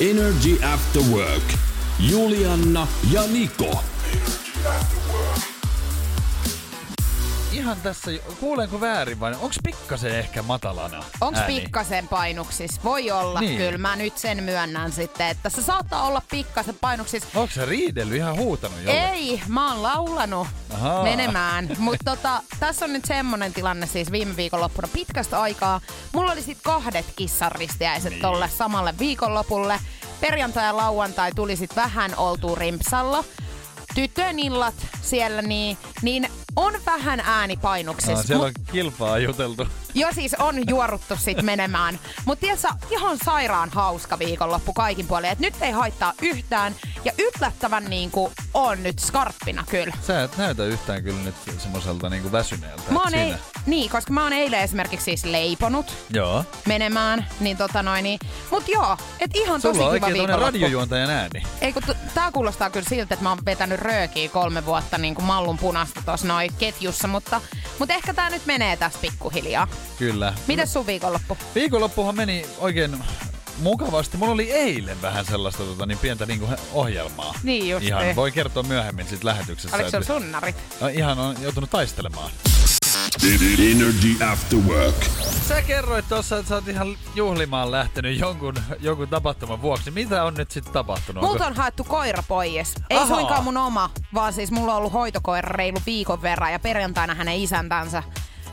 Energy After Work. Julianna ja Niko. Ihan tässä, kuulenko väärin vai onko pikkasen ehkä matalana ääni? pikkasen painuksis? Voi olla Niin. kyllä. Mä nyt sen myönnän sitten, että se saattaa olla pikkasen painuksis. Onko se riidellyt ihan huutanut jolle? Ei, mä oon laulanut Ahaa. menemään. Mutta tota, tässä on nyt semmonen tilanne siis viime viikonloppuna pitkästä aikaa. Mulla oli sit kahdet kissaristiäiset niin. tolle samalle viikonlopulle. Perjantai ja lauantai tuli sit vähän oltu rimpsalla. Tyttöjen illat siellä, niin, niin on vähän äänipainuksissa. Aa, siellä on kilpaa juteltu. Joo, siis on juoruttu sit menemään. Mutta tiedätkö, ihan sairaan hauska viikonloppu kaikin puolin. Et nyt ei haittaa yhtään. Ja yllättävän niinku on nyt skarppina kyllä. Sä et näytä yhtään kyllä nyt semmoiselta niinku väsyneeltä. Mä oon ei, niin, koska mä oon eilen esimerkiksi siis leiponut Joo. menemään, niin tota noin, niin. Mut joo, et ihan tosi Sulla on kiva oikein tämmönen viikonloppu. radiojuontajan ääni. Ei kun tää kuulostaa kyllä siltä, että mä oon vetänyt röökiä kolme vuotta niin kuin mallun punasta tuossa noin ketjussa, mutta, mutta ehkä tää nyt menee tässä pikkuhiljaa. Kyllä. Mites sun viikonloppu? Viikonloppuhan meni oikein mukavasti. Mulla oli eilen vähän sellaista tota, niin pientä niinku ohjelmaa. Niin just Ihan, niin. voi kertoa myöhemmin sit lähetyksessä. Oliko sulla sunnarit? No, ihan on joutunut taistelemaan. Energy After Work. Sä kerroit tuossa, että sä oot ihan juhlimaan lähtenyt jonkun, jonkun tapahtuman vuoksi. Mitä on nyt sitten tapahtunut? Multa on haettu koira pois. Ei Ahaa. suinkaan mun oma, vaan siis mulla on ollut hoitokoira reilu viikon verran ja perjantaina hänen isäntänsä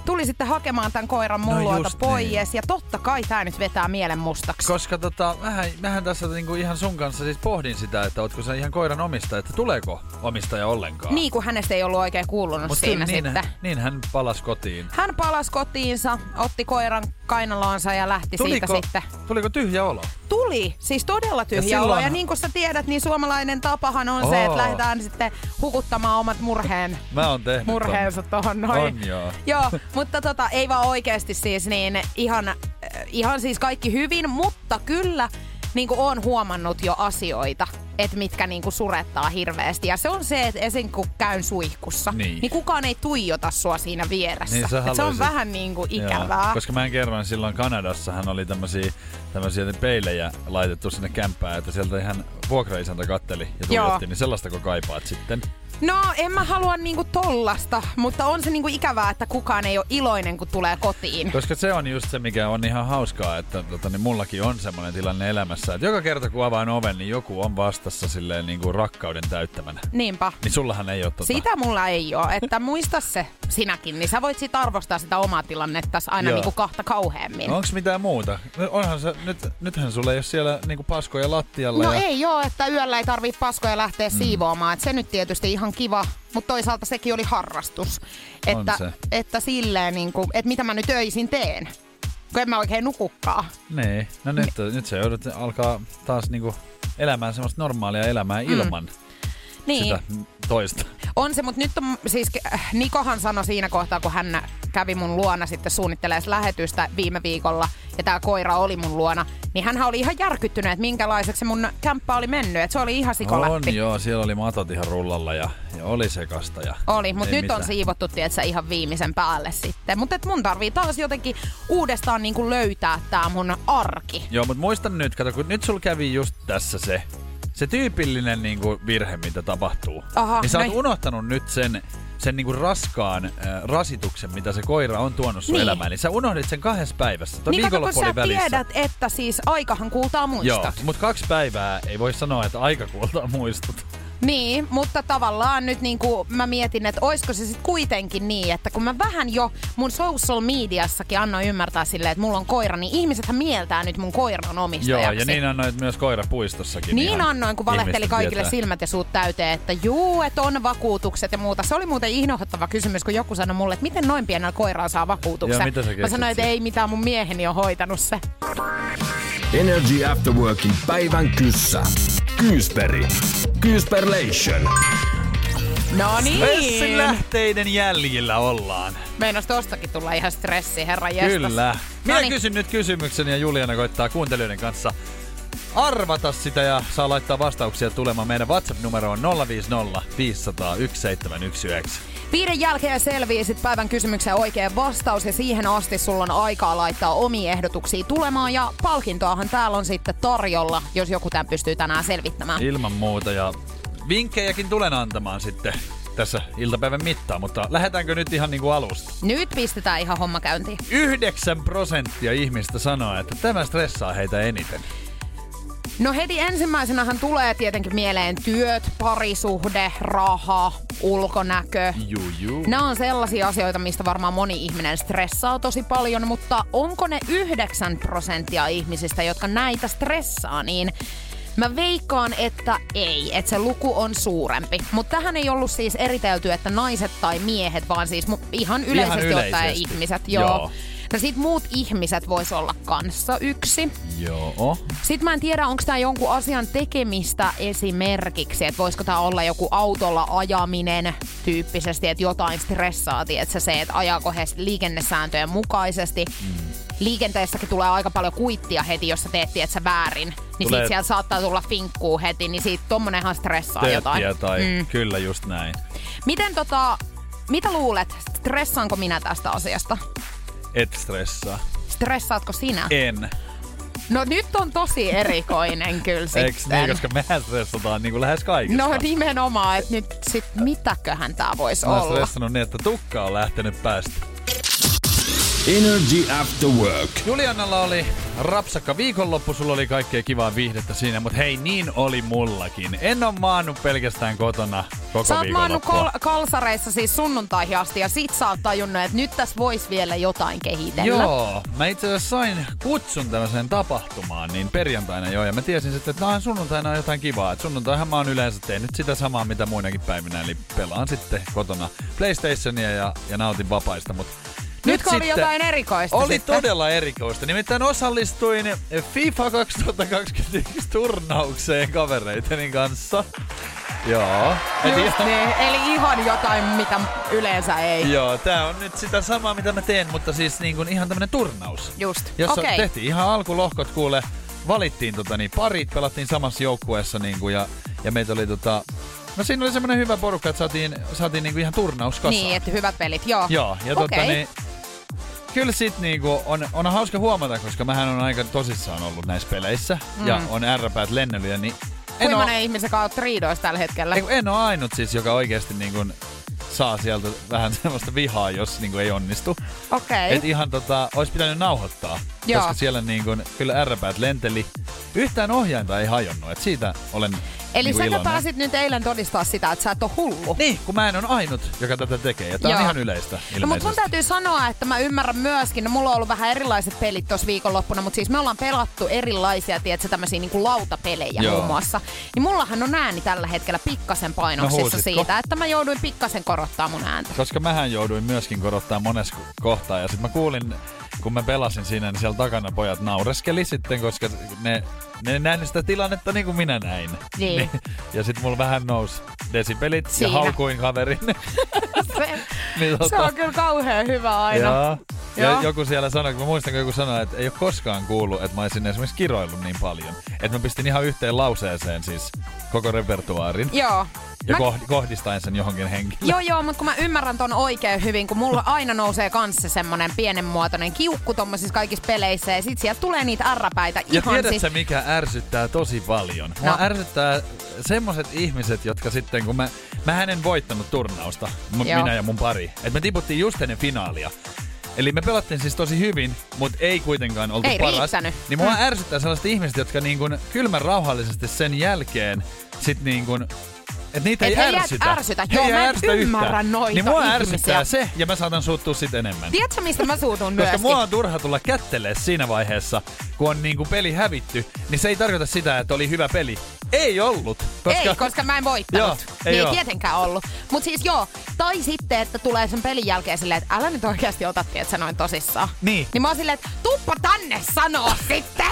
tuli sitten hakemaan tämän koiran mun No just pois. niin. Ja totta kai tää nyt vetää mielen mustaksi. Koska tota, mähän, mähän tässä niinku ihan sun kanssa siis pohdin sitä, että ootko sä ihan koiran omistaja, että tuleeko omistaja ollenkaan. Niin kuin hänestä ei ollut oikein kuulunut Mut siinä niin, sitten. niin hän palasi kotiin. Hän palasi kotiinsa, otti koiran kainaloonsa ja lähti Tuliko, siitä sitten. tuliko tyhjä olo? Tuli, siis todella tyhjä Ja olo. silloin- Ja niin kuin sä tiedät, niin suomalainen tapahan on se, Oo. että lähdetään sitten hukuttamaan omat murheen Mä oon tehnyt ton. murheensa tohon noin. On joo. Joo, mutta tota, ei vaan oikeasti siis niin ihan, äh, ihan siis kaikki hyvin, mutta kyllä niin kuin on huomannut jo asioita, että mitkä niin kuin surettaa hirveästi. Ja se on se, että esim. kun käyn suihkussa, Niin. niin, kukaan ei tuijota sua siinä vieressä. Niin Et se on haluaisit- vähän niin kuin ikävää. Joo, koska mä en kerroin silloin Kanadassahan oli tämmösiä, tämmösiä peilejä laitettu sinne kämppään, että sieltä ihan vuokraisäntä katteli ja tuijotti, niin sellaista kun kaipaat sitten. No, en mä halua niinku tollasta, mutta on se niinku ikävää, että kukaan ei ole iloinen, kun tulee kotiin. Koska se on just se, mikä on ihan hauskaa, että tota, niin mullakin on semmoinen tilanne elämässä, että joka kerta kun avaan oven, niin joku on vastassa silleen niin kuin rakkauden täyttämänä. Niinpä. Niin sullahan ei ole tota. Sitä mulla ei ole, että muista se sinäkin, niin sä voit sit arvostaa sitä omaa tilannetta aina Joo. niinku kahta kauheammin. Onks mitään muuta? No, Onhan se, nyt, nythän sulla ei ole siellä niinku paskoja lattialla. No ja... ei oo, että yöllä ei tarvii paskoja lähteä mm. siivoamaan. Et se nyt tietysti ihan kiva, mutta toisaalta sekin oli harrastus. Että, se. että silleen, niinku, että mitä mä nyt öisin teen, kun en mä oikein nukukkaa. Niin, no nyt, nyt se joudut alkaa taas niinku elämään semmoista normaalia elämää ilman Niin. sitä toista. On se, mutta nyt on siis, äh, Nikohan sanoi siinä kohtaa, kun hän kävi mun luona sitten suunnittelee lähetystä viime viikolla, ja tämä koira oli mun luona, niin hän oli ihan järkyttynyt, että minkälaiseksi se mun kämppä oli mennyt, että se oli ihan On sikoläppi. joo, siellä oli matot ihan rullalla ja, ja oli sekasta. Ja Oli, mutta nyt on mitään. siivottu, tietsä, ihan viimeisen päälle sitten. Mutta mun tarvii taas jotenkin uudestaan niin kuin löytää tää mun arki. Joo, mutta muistan nyt, kato, kun nyt sul kävi just tässä se, se tyypillinen niinku virhe, mitä tapahtuu. Aha, niin sä oot no- unohtanut nyt sen, sen niinku raskaan äh, rasituksen, mitä se koira on tuonut sun Niin. elämään. Niin sä unohdit sen kahdessa päivässä. Niin kato, kun sä välissä. tiedät, että siis aikahan kuultaa Joo, muistot. mutta kaksi päivää ei voi sanoa, että aika kuultaa muistut. Niin, mutta tavallaan nyt niin kuin mä mietin, että olisiko se sitten kuitenkin niin, että kun mä vähän jo mun social mediassakin annoin ymmärtää silleen, että mulla on koira, niin ihmisethän mieltää nyt mun koiran omistajaksi. Joo, ja niin annoit myös koirapuistossakin. Niin ihan annoin, kun valehteli kaikille tietää. silmät ja suut täyteen, että juu, että on vakuutukset ja muuta. Se oli muuten inhottava kysymys, kun joku sanoi mulle, että miten noin pienellä koiralla saa vakuutuksen. Joo, mitä sä Mä sanoin, että ei mitään, mun mieheni on hoitanut se. Energy After Workin päivän kyssä. Kyysperi. Kyysperlation. No Stressin niin. lähteiden jäljillä ollaan. Meinas tostakin tulla ihan stressi, herra jestas. Kyllä. Minä Noniin. kysyn nyt kysymyksen ja Juliana koittaa kuuntelijoiden kanssa arvata sitä ja saa laittaa vastauksia tulemaan. Meidän WhatsApp-numero on 050 500 1719. Viiden jälkeen selviisit päivän kysymykseen oikea vastaus ja siihen asti sulla on aikaa laittaa omia ehdotuksia tulemaan ja palkintoahan täällä on sitten tarjolla, jos joku tämän pystyy tänään selvittämään. Ilman muuta ja vinkkejäkin tulen antamaan sitten tässä iltapäivän mittaan, mutta lähdetäänkö nyt ihan niin kuin alusta? Nyt pistetään ihan homma käyntiin. 9 prosenttia ihmistä sanoo, että tämä stressaa heitä eniten. No heti ensimmäisenähän tulee tietenkin mieleen työt, parisuhde, raha, ulkonäkö. Juu, juu. Nämä on sellaisia asioita, mistä varmaan moni ihminen stressaa tosi paljon, mutta onko ne 9 prosenttia ihmisistä, jotka näitä stressaa, niin Mä veikkaan, että ei, että se luku on suurempi. Mutta tähän ei ollut siis eritelty, että naiset tai miehet, vaan siis ihan yleisesti, ottaen yleisesti. ihmiset. Joo. Joo. No sit muut ihmiset vois olla kanssa yksi. Joo. Sitten mä en tiedä, onko tämä jonkun asian tekemistä esimerkiksi, että voisiko tämä olla joku autolla ajaminen tyyppisesti, että jotain stressaa, että se, että ajaako he liikennesääntöjen mukaisesti. Mm. Liikenteessäkin tulee aika paljon kuittia heti, jos sä teet sä väärin. Niin Tulee- sit sieltä saattaa tulla finkkuu heti, niin siitä tommonenhan stressaa jotain. Tööttiä tai Mm. kyllä just näin. Miten tota, mitä luulet, stressaanko minä tästä asiasta? Et stressaa. Stressaatko sinä? En. No nyt on tosi erikoinen kyllä sitten. Eiks niin, koska mehän stressataan niin kuin lähes kaikesta. No nimenomaan, että nyt sit mitäköhän tää voisi Mä oon olla. stressannut niin, että tukka on lähtenyt päästä. Energy After Work. Juliannalla oli rapsakka viikonloppu, sulla oli kaikkea kivaa viihdettä siinä, mutta hei, niin oli mullakin. En oo maannut pelkästään kotona koko Sä oot maannut kol- kalsareissa siis sunnuntaihin asti ja sit sä oot tajunnut, että nyt tässä vois vielä jotain kehitellä. Joo, mä itse asiassa sain kutsun tämmöiseen tapahtumaan niin perjantaina jo, ja mä tiesin sitten, että no, sunnuntaina on jotain kivaa. Et sunnuntaihan mä oon yleensä tehnyt sitä samaa, mitä muinakin päivinä, eli pelaan sitten kotona PlayStationia ja, ja nautin vapaista, mutta Nyt oli jotain erikoista Oli sitten. todella erikoista. Nimittäin osallistuin FIFA 2021 turnaukseen kavereiteni kanssa. Joo. Just ihan- niin, eli ihan jotain, mitä yleensä ei. Joo, tää on nyt sitä samaa, mitä mä teen, mutta siis niin kuin ihan tämmönen turnaus. Just, Jossa okei. tehtiin ihan alkulohkot, kuule, valittiin tota, niin parit, pelattiin samassa joukkueessa niin kuin, ja, ja meitä oli tota, no siinä oli semmoinen hyvä porukka, että saatiin, saatiin niin kuin ihan turnaus kasaan. Niin, että hyvät pelit, joo. Joo, ja Okei. tota niin, kyllä sit niinku on, on hauska huomata, koska mähän on aika tosissaan ollut näissä peleissä mm. ja on ärräpäät lennelyjä, niin en Kuinka oo, monen ihmisen oot riidoissa tällä hetkellä? ei, kun en oo ainut siis, joka oikeasti niinku saa sieltä vähän semmoista vihaa, jos niinku ei onnistu. Okei. Et ihan tota, olisi pitänyt nauhoittaa, Joo. koska siellä niinku, kyllä ärräpäät lenteli. Yhtään ohjainta ei hajonnut, et siitä olen Eli säkö iloinen. pääsit nyt eilen todistaa sitä, että sä et ole hullu? Niin, kun mä en ole ainut, joka tätä tekee. Ja tää on Joo. ihan yleistä No mutta mun täytyy sanoa, että mä ymmärrän myöskin, no mulla on ollut vähän erilaiset pelit tuossa viikonloppuna, mutta siis me ollaan pelattu erilaisia, tiedätkö, tämmöisiä niinku lautapelejä Joo. muun muassa. Niin mullahan on ääni tällä hetkellä pikkasen painoksissa No siitä, että mä jouduin pikkasen korottaa mun ääntä. Koska mähän jouduin myöskin korottaa monessa kohtaa ja sitten mä kuulin, kun mä pelasin siinä, niin siellä takana pojat naureskeli sitten, koska ne, ne näin sitä tilannetta niin kuin minä näin. Niin. ja sitten mulla vähän nousi desipelit Siinä. ja haukuin kaverin. Se, niin, se on kyllä kauhean hyvä aina. Joo. Ja Joo. joku siellä sanoi, mä muistan, kun joku sanoi, että ei ole koskaan kuullut, että mä olisin esimerkiksi kiroillut niin paljon. Että mä pistin ihan yhteen lauseeseen siis koko repertuaarin Joo. ja Mä- kohd- kohdistaen sen johonkin henkilöön. Joo, joo, mutta kun mä ymmärrän ton oikein hyvin, kun mulla aina nousee kanssa semmonen pienenmuotoinen kiukku tommosissa kaikissa peleissä ja sit sieltä tulee niitä ärräpäitä Ja ihan tiedätkö, siis... mikä ärsyttää tosi paljon? Mua No. ärsyttää semmoset ihmiset, jotka sitten, kun mä, mä en voittanut turnausta, m- minä ja mun pari, että me tiputtiin just ennen finaalia. Eli me pelattiin siis tosi hyvin, mutta ei kuitenkaan oltu Ei paras. riittänyt. Niin mua Mm. ärsyttää sellaiset ihmiset, jotka niin kuin kylmän rauhallisesti sen jälkeen sit niin kuin Et niitä Et ei ärsytä. ärsytä. Joo, mä en ärsytä ymmärrä yhtään. noita Niin mua ihmisiä. ärsyttää se, ja mä saatan suuttua sit enemmän. Tiedätkö, mistä mä suutun Koska myöskin? mua on turha tulla kättelee siinä vaiheessa, kun on niinku peli hävitty, niin se ei tarkoita sitä, että oli hyvä peli. Ei ollut. Koska... Ei, koska mä en voittanut. Joo, ei niin ei tietenkään ollut. Mut siis joo, tai sitten, että tulee sen pelin jälkeen silleen, että älä nyt oikeasti ota, että sä noin tosissaan. Niin. Niin mä oon silleen, että tuppa tänne sanoo sitten!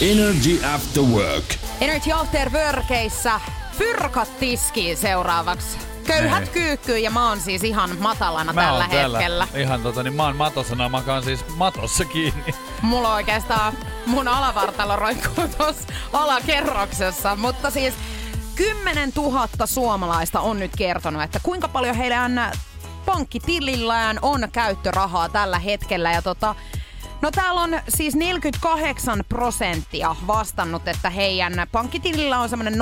Energy After Work. Energy After Workissa fyrkat tiskiin seuraavaksi. Köyhät Niin. kyykkyy ja mä oon siis ihan matalana Mä tällä oon täällä hetkellä. ihan tota, niin mä oon matossa, mä siis matossa kiinni. Mulla oikeastaan mun alavartalo roikkuu tuossa alakerroksessa, mutta siis 10 000 suomalaista on nyt kertonut, että kuinka paljon heidän pankkitilillään on käyttörahaa tällä hetkellä. Ja tota, no täällä on siis 48 prosenttia vastannut, että heidän pankkitilillä on semmoinen 0-2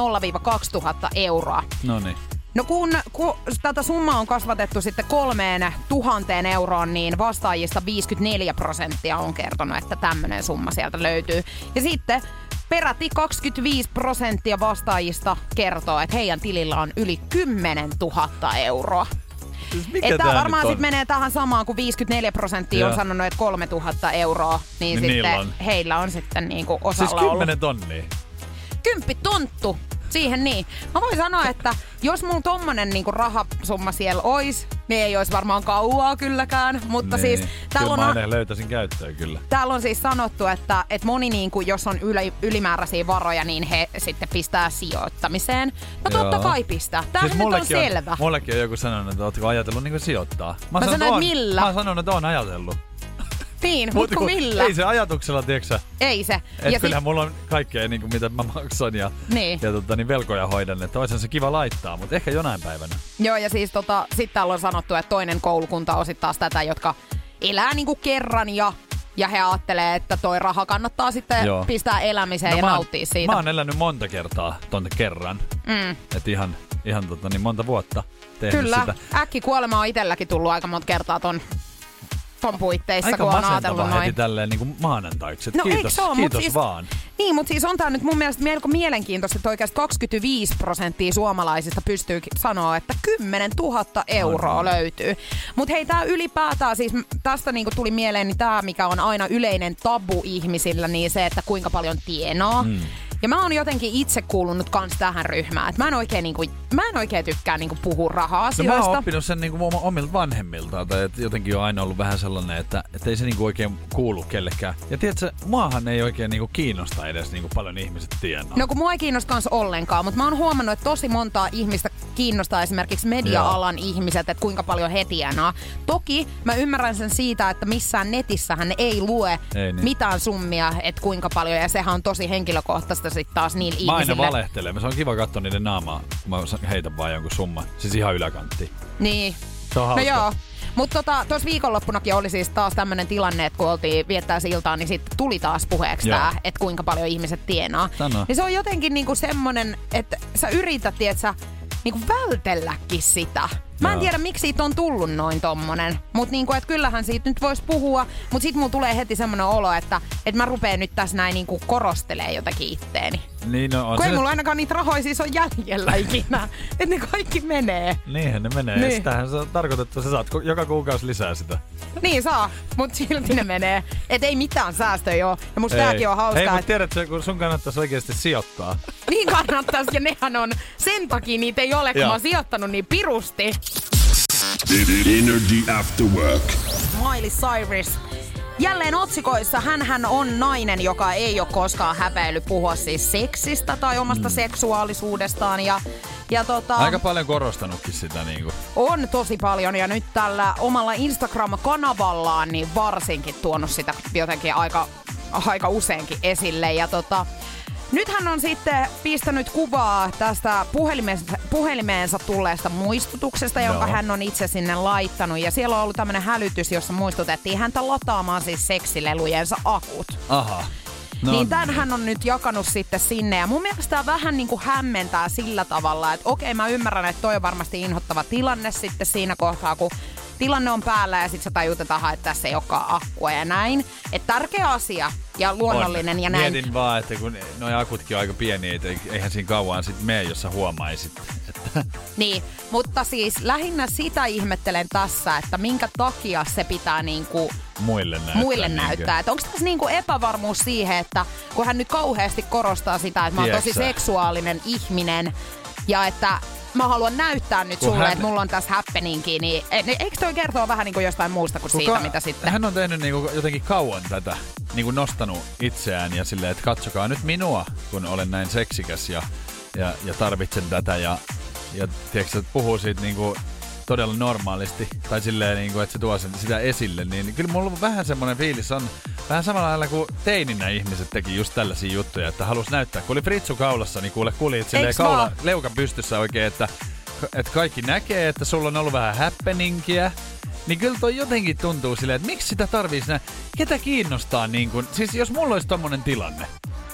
000 euroa. No niin. No kun, kun tätä summaa on kasvatettu sitten kolmeen tuhanteen euroon, niin vastaajista 54 prosenttia on kertonut, että tämmöinen summa sieltä löytyy. Ja sitten peräti 25 prosenttia vastaajista kertoo, että heidän tilillä on yli 10 000 euroa. Mikä Että tää varmaan on? sitten menee tähän samaan, kun 54 prosenttia on Joo. sanonut, että 3000 euroa, niin, Niin sitten on. heillä on sitten niinku osalla Siis ollut 10 tonnia. kymppi tonttu siihen niin. Mä voin sanoa, että jos mulla tommonen niinku rahasumma siellä ois, niin ei olisi varmaan kauaa kylläkään. Mutta niin. siis täällä kyllä on, mä löytäisin käyttöön kyllä. täällä on siis sanottu, että, että moni niinku, jos on yli, ylimääräisiä varoja, niin he sitten pistää sijoittamiseen. No totta Joo. kai pistää. Tämä siis nyt on mullekin selvä. mullekin on joku sanonut, että ootko ajatellut niin sijoittaa. Mä, Mä sanon, sanoin, on, että millä? Mä sanon, että on ajatellut. Niin, Mut kun millä? Ei se ajatuksella, tiedätkö Ei se. Et kyllähän mulla on kaikkea, niin kuin, mitä mä maksan ja, Niin. ja tota, niin velkoja hoidan. Että se kiva laittaa, mutta ehkä jonain päivänä. Joo, ja siis tota, sitten täällä on sanottu, että toinen koulukunta on sitten taas tätä, jotka elää niinku kerran ja ja he ajattelee, että toi raha kannattaa sitten Joo. pistää elämiseen ja mä, oon- nauttia siitä. Mä oon elänyt monta kertaa tonne kerran. Mm. Et ihan, ihan tota, niin monta vuotta tehnyt Kyllä, sitä. äkki kuolema on itselläkin tullut aika monta kertaa ton, ton puitteissa, Aika kun on ajatellut heti noin. tälleen niin kuin maanantaiksi. No kiitos, eikö se oo? Kiitos siis- vaan. Niin, mutta siis on tää nyt mun mielestä melko mielenkiintoista, että oikeasti 25 prosenttia suomalaisista pystyy sanoa, että 10 000 euroa Aivan. löytyy. Mutta hei, tää ylipäätään, siis tästä niinku tuli mieleen, niin tää mikä on aina yleinen tabu ihmisillä, niin se, että kuinka paljon tienaa. Mm. Ja mä oon jotenkin itse kuulunut kans tähän ryhmään. että mä en oikein, niinku, mä en oikein tykkää niinku puhua No mä oon oppinut sen niinku omilta vanhemmilta, tai että jotenkin on aina ollut vähän sellainen, että, että ei se niinku oikein kuulu kellekään. Ja tiedätkö, muahan ei oikein niinku kiinnosta edes niinku paljon ihmiset tienaa. No kun mua ei kiinnosta kans ollenkaan, mutta mä oon huomannut, että tosi montaa ihmistä kiinnostaa esimerkiksi media-alan ihmiset, että kuinka paljon he tienaa. Toki mä ymmärrän sen siitä, että missään netissähän ei lue Ei niin. mitään summia, että kuinka paljon, ja sehän on tosi henkilökohtaista sitten taas niillä Mä aina ihmisille. valehtelen. Se on kiva katsoa niiden naamaa, kun mä heitän vaan jonkun summan. Siis ihan yläkantti. Niin. Se on No hauska. joo. Mutta tota, tuossa viikonloppunakin oli siis taas tämmöinen tilanne, että kun oltiin viettää siltaa, niin sitten tuli taas puheeksi tämä, että kuinka paljon ihmiset tienaa. Sano. Niin se on jotenkin niinku semmonen, että sä yrität, tietsä, niinku vältelläkin sitä. Mä en Joo. tiedä, miksi siitä on tullut noin tommonen. Mut niinku, et kyllähän siitä nyt voisi puhua. Mut sit mulla tulee heti semmonen olo, että et mä rupeen nyt tässä näin niinku korostelee jotakin itteeni. Niin, no, on Kun se ei nyt- mulla ainakaan niitä rahoja siis on jäljellä ikinä. että ne kaikki menee. Niinhän ne menee. Niin. Sitähän se on tarkoitettu, sä saat joka kuukausi lisää sitä. Niin saa, mut silti ne menee. Et ei mitään säästöjä oo. Ja musta Ei. tääkin on hauskaa, Hei, mutta että tiedätkö, kun sun kannattaisi oikeasti sijoittaa. niin kannattais ja nehän on. Sen takia niitä ei ole, kun Joo. mä oon sijoittanut niin pirusti. Energy After Work. Miley Cyrus. Jälleen otsikoissa hän on nainen, joka ei ole koskaan häpeillyt puhua siis seksistä tai omasta mm. seksuaalisuudestaan. Ja, ja tota, Aika paljon korostanutkin sitä niinku. on tosi paljon ja nyt tällä omalla Instagram-kanavallaan niin varsinkin tuonut sitä jotenkin aika, aika useinkin esille. Ja tota, nyt hän on sitten pistänyt kuvaa tästä puhelimeensa, puhelimeensa tulleesta muistutuksesta, jonka Joo. hän on itse sinne laittanut. Ja siellä on ollut tämmöinen hälytys, jossa muistutettiin häntä lataamaan siis seksilelujensa akut. Aha. No, niin tämän hän on nyt jakanut sitten sinne. Ja mun mielestä tämä vähän niin kuin hämmentää sillä tavalla, että okei mä ymmärrän, että toi on varmasti inhottava tilanne sitten siinä kohtaa, kun tilanne on päällä ja sitten sä tajut, että, aha, että tässä ei olekaan akkua ja näin. Että tärkeä asia ja luonnollinen on. ja näin. Mietin vaan, että kun nuo akutkin on aika pieniä, että eihän siinä kauan sitten mene, jos sä huomaisit. Että... Niin, mutta siis lähinnä sitä ihmettelen tässä, että minkä takia se pitää niinku muille näyttää. Muille näyttää. Että onko tässä niinku epävarmuus siihen, että kun hän nyt kauheasti korostaa sitä, että mä oon tosi seksuaalinen ihminen ja että mä haluan näyttää nyt sulle, hän... että mulla on tässä happeningi, niin e, eikö toi kertoa vähän niin kuin jostain muusta kuin Kuka... siitä, mitä sitten? Hän on tehnyt niin kuin jotenkin kauan tätä, niin kuin nostanut itseään ja silleen, että katsokaa nyt minua, kun olen näin seksikäs ja, ja, ja tarvitsen tätä ja, ja tiedätkö, että puhuu siitä niin kuin todella normaalisti, tai silleen, niin kuin, että se tuo sen, sitä esille, niin kyllä mulla on vähän semmoinen fiilis on, vähän samalla lailla kuin teininä ihmiset teki just tällaisia juttuja, että halus näyttää. Kun oli Fritsu kaulassa, niin kuule kulit silleen kaula, leuka pystyssä oikein, että, että kaikki näkee, että sulla on ollut vähän happeningia, niin kyllä toi jotenkin tuntuu silleen, että miksi sitä tarvii sinä, ketä kiinnostaa niin kuin, siis jos mulla olisi tommonen tilanne,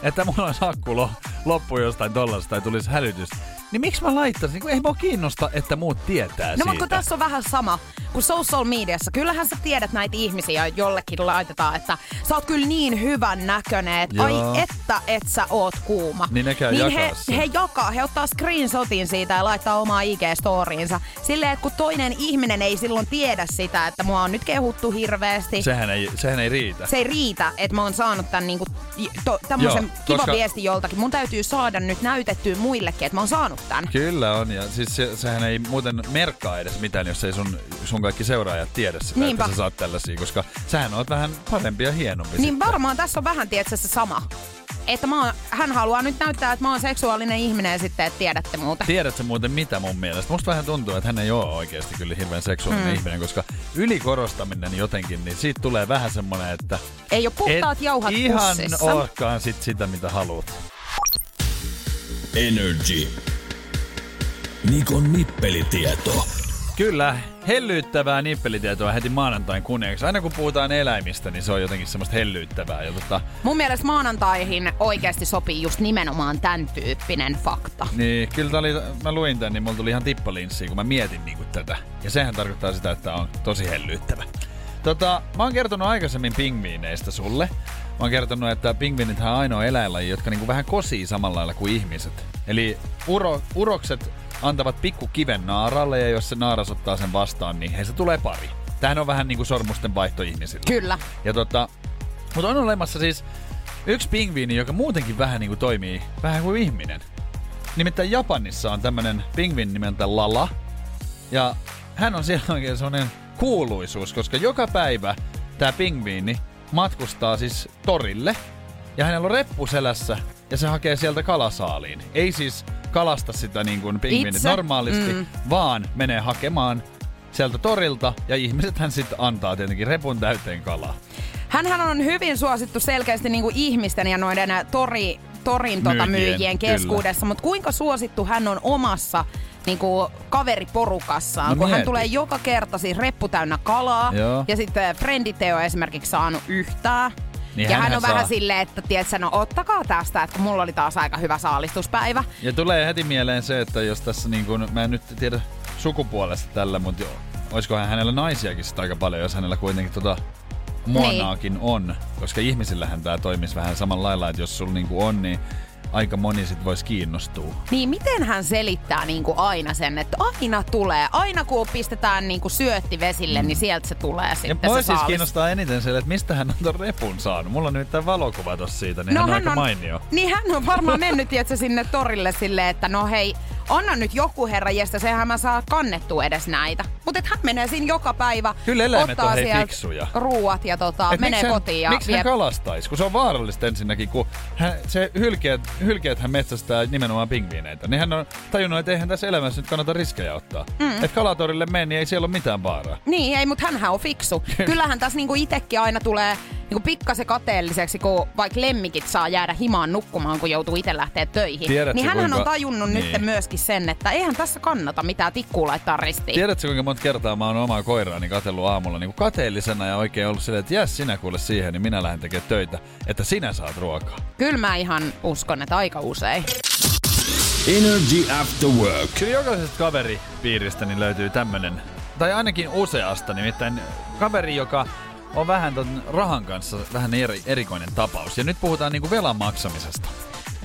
että mulla olisi akku loppu jostain tollasta tai tulisi hälytys, niin miksi mä laittaisin? Niin ei mua kiinnosta, että muut tietää no, siitä. No mutta tässä on vähän sama kuin social mediassa. Kyllähän sä tiedät näitä ihmisiä, jollekin laitetaan, että sä oot kyllä niin hyvän näköinen, että ai että et sä oot kuuma. Niin ne käy niin he, he jakaa, he ottaa screenshotin siitä ja laittaa omaa IG-storiinsa. Silleen, että kun toinen ihminen ei silloin tiedä sitä, että mua on nyt kehuttu hirveästi. Sehän ei, sehän ei riitä. Se ei riitä, että mä oon saanut tämän niinku, to, tämmöisen kiva koska... viesti joltakin. Mun täytyy saada nyt näytettyä muillekin, että mä oon saanut tämän. Kyllä on, ja siis se, sehän ei muuten merkkaa edes mitään, jos ei sun, sun kaikki seuraajat tiedä sitä, Niinpä. että sä saat tällaisia, koska sähän oot vähän parempi ja hienompi. Niin sitten. varmaan tässä on vähän, tietysti se sama että mä oon, hän haluaa nyt näyttää, että mä oon seksuaalinen ihminen ja sitten, että tiedätte muuta. Tiedätkö muuten mitä mun mielestä? Musta vähän tuntuu, että hän ei ole oikeasti kyllä hirveän seksuaalinen mm. ihminen, koska ylikorostaminen jotenkin, niin siitä tulee vähän semmoinen, että... Ei ole puhtaat jauhat ihan pussissa. sit sitä, mitä haluat. Energy. Nikon nippelitieto. Kyllä, hellyyttävää nippelitietoa heti maanantain kunniaksi. Aina kun puhutaan eläimistä, niin se on jotenkin semmoista hellyyttävää. Ja tota... Mun mielestä maanantaihin oikeasti sopii just nimenomaan tämän tyyppinen fakta. Niin, kyllä oli, mä luin tän, niin mulla tuli ihan tippalinssi, kun mä mietin niinku tätä. Ja sehän tarkoittaa sitä, että on tosi hellyyttävä. Tota, mä oon kertonut aikaisemmin pingviineistä sulle. Mä oon kertonut, että pingviinithän on ainoa eläinlaji, jotka niinku vähän kosii samalla lailla kuin ihmiset. Eli uro, urokset antavat pikku kiven naaralle ja jos se naaras ottaa sen vastaan, niin heistä tulee pari. Tähän on vähän niinku sormusten vaihto ihmisillä. Kyllä. Ja tota, mutta on olemassa siis yksi pingviini, joka muutenkin vähän niinku toimii vähän kuin ihminen. Nimittäin Japanissa on tämmönen pingviini nimeltä Lala. Ja hän on siellä oikein sellainen kuuluisuus, koska joka päivä tämä pingviini matkustaa siis torille. Ja hänellä on reppu selässä ja se hakee sieltä kalasaaliin. Ei siis kalasta sitä niin kuin pingviinit normaalisti, mm. vaan menee hakemaan sieltä torilta ja ihmiset hän sitten antaa tietenkin repun täyteen kalaa. Hänhän on hyvin suosittu selkeästi niin kuin ihmisten ja noiden tori, torin tota myyjien, myyjien keskuudessa, mutta kuinka suosittu hän on omassa niin kuin kaveriporukassaan, no kun mieti. hän tulee joka kerta siis reppu täynnä kalaa Joo. ja sitten frendit ei ole esimerkiksi saanut yhtään. Niin ja hän on saa. vähän silleen, että tiedätkö, no ottakaa tästä, että mulla oli taas aika hyvä saalistuspäivä. Ja tulee heti mieleen se, että jos tässä niin kuin, mä en nyt tiedä sukupuolesta tällä, mutta jo, olisikohan hänellä naisiakin sitä aika paljon, jos hänellä kuitenkin tota muonaakin niin. on. Koska ihmisillähän tämä toimisi vähän samalla lailla, että jos sulla niinku on, niin aika moni sit voisi kiinnostua. Niin miten hän selittää niinku aina sen, että aina tulee, aina kun pistetään niinku syötti vesille, mm. niin sieltä se tulee sitten ja se siis kiinnostaa eniten se, että mistä hän on ton repun saanut. Mulla on nyt tämä valokuva tossa siitä, niin no, hän on hän aika on, mainio. Niin hän on varmaan mennyt tietysti sinne torille silleen, että no hei, anna nyt joku herra jestä, sehän mä saa kannettua edes näitä. Mutta hän menee siinä joka päivä, Kyllä eläimet ottaa on hei fiksuja. ruuat ja tota, Et menee hän, kotiin. Ja miksi vie... hän kalastaisi? Kun se on vaarallista ensinnäkin, kun hän, se hylkeet, hylkeet hän metsästää nimenomaan pingviineitä. Niin hän on tajunnut, että eihän tässä elämässä nyt kannata riskejä ottaa. Mm. Että kalatorille meni, niin ei siellä ole mitään vaaraa. Niin, ei, mutta hän on fiksu. Kyllähän tässä niinku itekin aina tulee niinku pikkasen kateelliseksi, kun vaikka lemmikit saa jäädä himaan nukkumaan, kun joutuu itse lähteä töihin. Tiedätkö, niin hän kuinka... on tajunnut niin. nyt myöskin sen, että eihän tässä kannata mitään tikkuu laittaa ristiin. Tiedätkö, kuinka monta kertaa mä oon omaa koiraani katellut aamulla niin kateellisena ja oikein ollut silleen, että jäs sinä kuule siihen, niin minä lähden tekemään töitä, että sinä saat ruokaa. Kyllä mä ihan uskon, että aika usein. Energy After Work. Kyllä jokaisesta kaveripiiristä niin löytyy tämmönen tai ainakin useasta, nimittäin kaveri, joka on vähän ton rahan kanssa vähän eri, erikoinen tapaus. Ja nyt puhutaan niinku velan maksamisesta.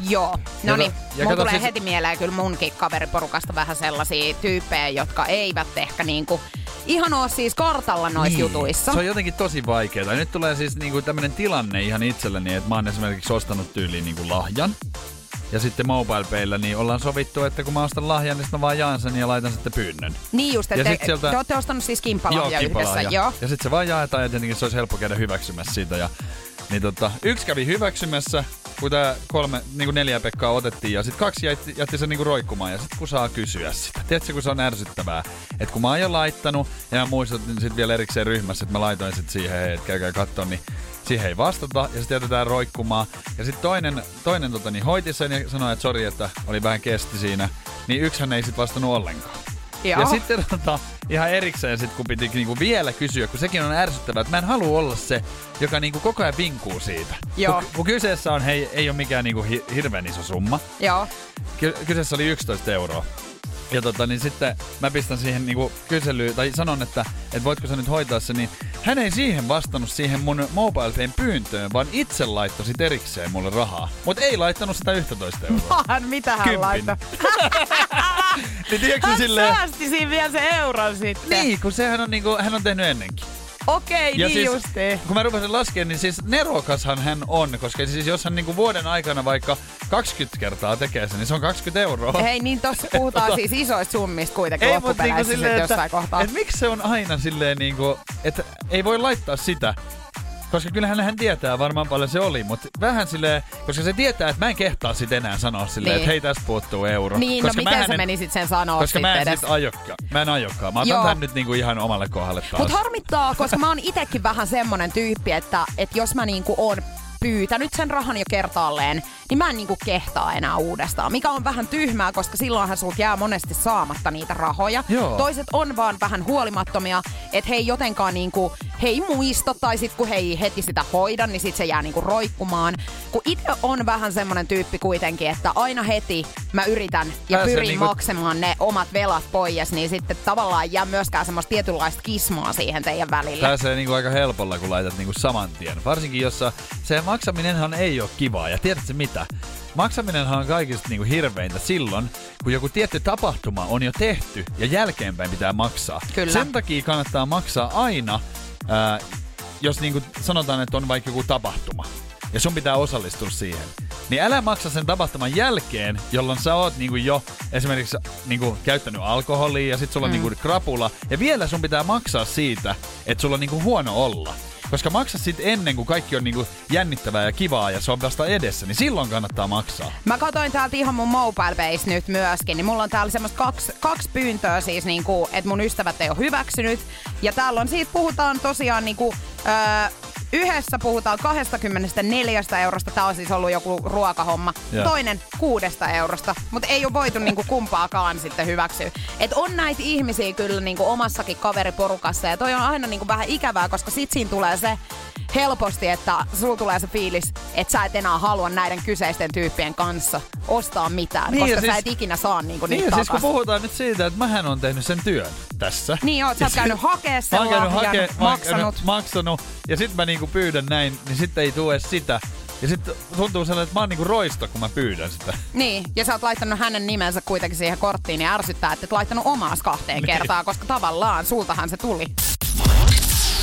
Joo, no niin. kato tulee siis- heti mieleen kyllä munkin kaveriporukasta vähän sellaisia tyyppejä, jotka eivät ehkä niinku ihan oo siis kartalla noissa jutuissa. Niin. Se on jotenkin tosi vaikeaa. Nyt tulee siis niinku tämmönen tilanne ihan itselleni, että mä oon esimerkiksi ostanut tyyliin niinku lahjan. Ja sitten MobilePayllä niin ollaan sovittu, että kun mä ostan lahjan, niin mä vaan jaan sen ja laitan sitten pyynnön. Niin just, että te, sieltä- te olette ostanut siis kimppalahja yhdessä. Joo. Ja sitten se vaan jaetaan ja tietenkin se olisi helppo käydä hyväksymässä siitä. Ja, niin tota, yksi kävi hyväksymässä, kun tää kolme, niinku neljä Pekkaa otettiin ja sitten kaksi jätti, jätti sen niinku roikkumaan ja sitten kun saa kysyä sitä. Tiedätkö, kun se on ärsyttävää, että kun mä oon jo laittanut ja mä muistutin sitten vielä erikseen ryhmässä, että mä laitoin sitten siihen, hei, että käykää katsoa, niin siihen ei vastata ja sitten jätetään roikkumaan. Ja sitten toinen, toinen tota, niin hoiti sen ja sanoi, että sori, että oli vähän kesti siinä. Niin yksihän ei sitten vastannut ollenkaan. Joo. Ja sitten tota, ihan erikseen sit, kun piti niinku vielä kysyä, kun sekin on ärsyttävää, että mä en halua olla se, joka niinku koko ajan vinkuu siitä. Joo. Kun, kun kyseessä on, hei, ei ole mikään niinku hi- hirveän iso summa. Joo. Ky- kyseessä oli 11 euroa. Ja tota, niin sitten mä pistän siihen niinku kyselyyn, tai sanon, että, että voitko sä nyt hoitaa se, niin hän ei siihen vastannut siihen mun MobilePayn pyyntöön, vaan itse laittoi sit erikseen mulle rahaa. Mut ei laittanut sitä 11 euroa. Hän, mitä hän laittoi? niin Hän silleen, säästi siinä vielä se euron sitten. niin, kun sehän on niinku, hän on tehnyt ennenkin. Okei, Ja niin siis, justiin. kun mä rupesin laskemaan, niin siis nerokashan hän on, koska siis jos hän niinku vuoden aikana vaikka 20 kertaa tekee sen, niin se on 20 euroa. Hei, niin tossa puhutaan Tota- siis isoista summista kuitenkin ei, niinku loppupeleissä silleen, silleen, että, jossain kohtaa. että miksi se on aina silleen niinku, että ei voi laittaa sitä, koska kyllähän hän tietää varmaan paljon se oli, mutta vähän silleen, koska se tietää, että mä en kehtaa sit enää sanoa silleen, Niin. että hei tästä puuttuu euro. Niin, no koska miten mähän sä en- menisit sen sanoa Koska mä en edes? sit ajokkaan. Mä en ajokkaan. Mä otan Joo. tän nyt niinku ihan omalle kohdalle taas. Mut harmittaa, koska mä oon itekin vähän semmonen tyyppi, että, että jos mä niinku oon pyytänyt sen rahan jo kertaalleen, niin mä en niinku kehtaa enää uudestaan. Mikä on vähän tyhmää, koska silloinhan sulta jää monesti saamatta niitä rahoja. Joo. Toiset on vaan vähän huolimattomia, että he ei jotenkaan niinku, he ei muista, tai sit kun he ei heti sitä hoida, niin sit se jää niinku roikkumaan. Kun itse on vähän semmonen tyyppi kuitenkin, että aina heti mä yritän ja Pääsee pyrin niinku- maksamaan ne omat velat pois, niin sitten tavallaan jää myöskään semmoista tietynlaista kismaa siihen teidän välille. Pääsee niinku aika helpolla, kun laitat niinku saman tien. Varsinkin jossa se maksaminenhan ei ole kivaa. Ja tiedätkö mitä? Maksaminenhan on kaikista niinku hirveintä silloin, kun joku tietty tapahtuma on jo tehty ja jälkeenpäin pitää maksaa. Kyllä. Sen takia kannattaa maksaa aina, ää, jos niinku sanotaan, että on vaikka joku tapahtuma ja sun pitää osallistua siihen. Niin älä maksa sen tapahtuman jälkeen, jolloin sä oot niinku jo esimerkiksi niinku käyttänyt alkoholia ja sit sulla on Mm. niinku krapula. Ja vielä sun pitää maksaa siitä, että sulla on niinku huono olla. Koska maksa sit ennen, kuin kaikki on niinku jännittävää ja kivaa ja se on vasta edessä, niin silloin kannattaa maksaa. Mä katsoin täältä ihan mun mobile base nyt myöskin, niin mulla on täällä semmoista kaksi, kaksi pyyntöä siis, niinku, että mun ystävät ei ole hyväksynyt. Ja täällä on siitä, puhutaan tosiaan niinku, öö, yhdessä puhutaan 24 eurosta, tää on siis ollut joku ruokahomma. Joo. Toinen kuudesta eurosta, mutta ei ole voitu niinku kumpaakaan sitten hyväksyä. Et on näitä ihmisiä kyllä niinku omassakin kaveriporukassa ja toi on aina niinku vähän ikävää, koska sit siinä tulee se helposti, että sulla tulee se fiilis, että sä et enää halua näiden kyseisten tyyppien kanssa ostaa mitään, Niin, koska ja sä siis- et ikinä saa niinku Niin, niitä ja siis kun puhutaan nyt siitä, että mähän on tehnyt sen työn tässä. Niin oot, sä oot Ja käynyt hakee sen mä käynyt lahjan, mä oon maksanut. käynyt maksanut, ja sit mä niinku pyydän näin, niin sitten ei tule sitä. Ja sitten tuntuu sellainen, että mä oon niinku roisto, kun mä pyydän sitä. Niin, ja sä oot laittanut hänen nimensä kuitenkin siihen korttiin, niin ärsyttää, että et laittanut omaas kahteen Niin. kertaa, koska tavallaan sultahan se tuli.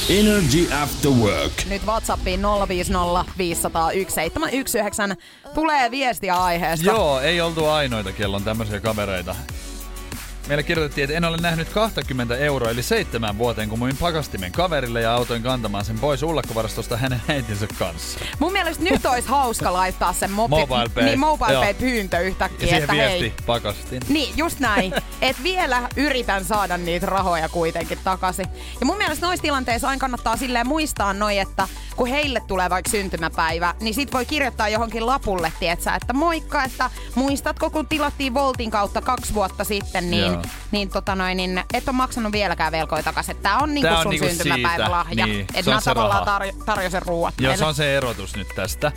Energy After Work. Nyt WhatsAppiin 050 501 719 tulee viestiä aiheesta. Joo, ei oltu ainoita, kello on tämmöisiä kavereita. Meille kirjoitettiin, että en ole nähnyt 20 euroa eli seitsemän vuoteen, kun muin pakastimen kaverille ja autoin kantamaan sen pois ullakkovarastosta hänen äitinsä kanssa. Mun mielestä nyt olisi hauska laittaa sen mobi- Mobile pay. Niin, mobile pay pyyntö Ja yhtäkkiä, siihen että viesti hei, pakastin. Niin, just näin. Et vielä yritän saada niitä rahoja kuitenkin takaisin. Ja mun mielestä noissa tilanteissa aina kannattaa silleen muistaa noi, että kun heille tulee vaikka syntymäpäivä, niin sit voi kirjoittaa johonkin lapulle, tietsä, että moikka, että muistatko kun tilattiin Voltin kautta kaksi vuotta sitten, niin, Joo. Niin, tota noin, niin et ole maksanut vieläkään velkoja takaisin. Tää on niinku Tää on sun niinku syntymäpäivälahja. niin, Et se se tavallaan tarjo- tarjosin ruuat Joo, se on se erotus nyt tästä.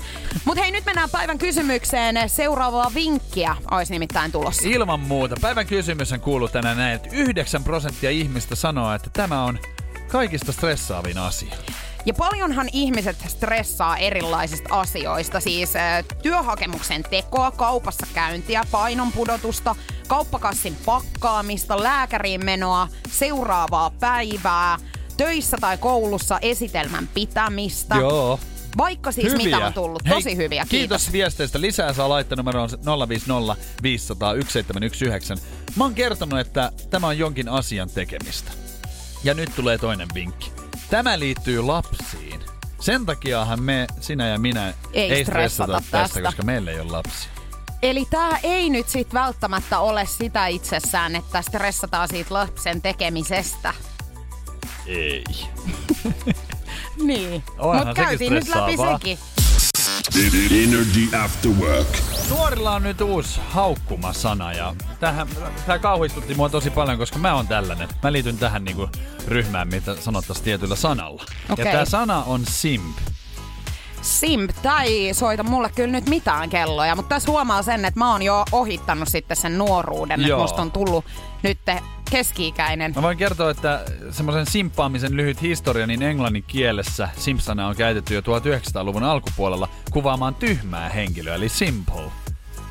Mut hei, nyt mennään päivän kysymykseen. Seuraavaa vinkkiä olisi nimittäin tulossa. Ilman muuta. Päivän kysymys kuuluu tänään näin, että 9 prosenttia ihmistä sanoo, että tämä on kaikista stressaavin asia. Ja paljonhan ihmiset stressaa erilaisista asioista, siis äh, työhakemuksen tekoa, kaupassa käyntiä, painon pudotusta, kauppakassin pakkaamista, lääkäriin menoa, seuraavaa päivää, töissä tai koulussa esitelmän pitämistä. Joo. Vaikka siis hyviä. mitä on tullut, tosi Hei, hyviä, kiitos. kiitos. viesteistä. Lisää saa laittaa numeroon 050 500 1719. Mä oon kertonut, että tämä on jonkin asian tekemistä. Ja nyt tulee toinen vinkki. Tämä liittyy lapsiin. Sen takiahan me, sinä ja minä, Ei stressata tästä, tästä. koska meillä ei ole lapsia. Eli tämä ei nyt sit välttämättä ole sitä itsessään, että stressataan siitä lapsen tekemisestä. Ei. Niin. Mutta käytiin nyt läpi sekin. Energy After Work. Nuorilla on nyt uusi haukkumasana ja tähän, tämä kauhistutti mua tosi paljon, koska mä oon tällainen. Mä liityn tähän niinku ryhmään, mitä sanottaisiin tietyllä sanalla. Okei. Ja tämä sana on simp. Simp, ei soita mulle kyllä nyt mitään kelloja, mutta tässä huomaa sen, että mä oon jo ohittanut sitten sen nuoruuden, että Joo. musta on tullut nyt keski-ikäinen. Mä voin kertoa, että semmoisen simppaamisen lyhyt historia, niin englannin kielessä simpsana on käytetty jo 1900-luvun alkupuolella kuvaamaan tyhmää henkilöä, eli simple.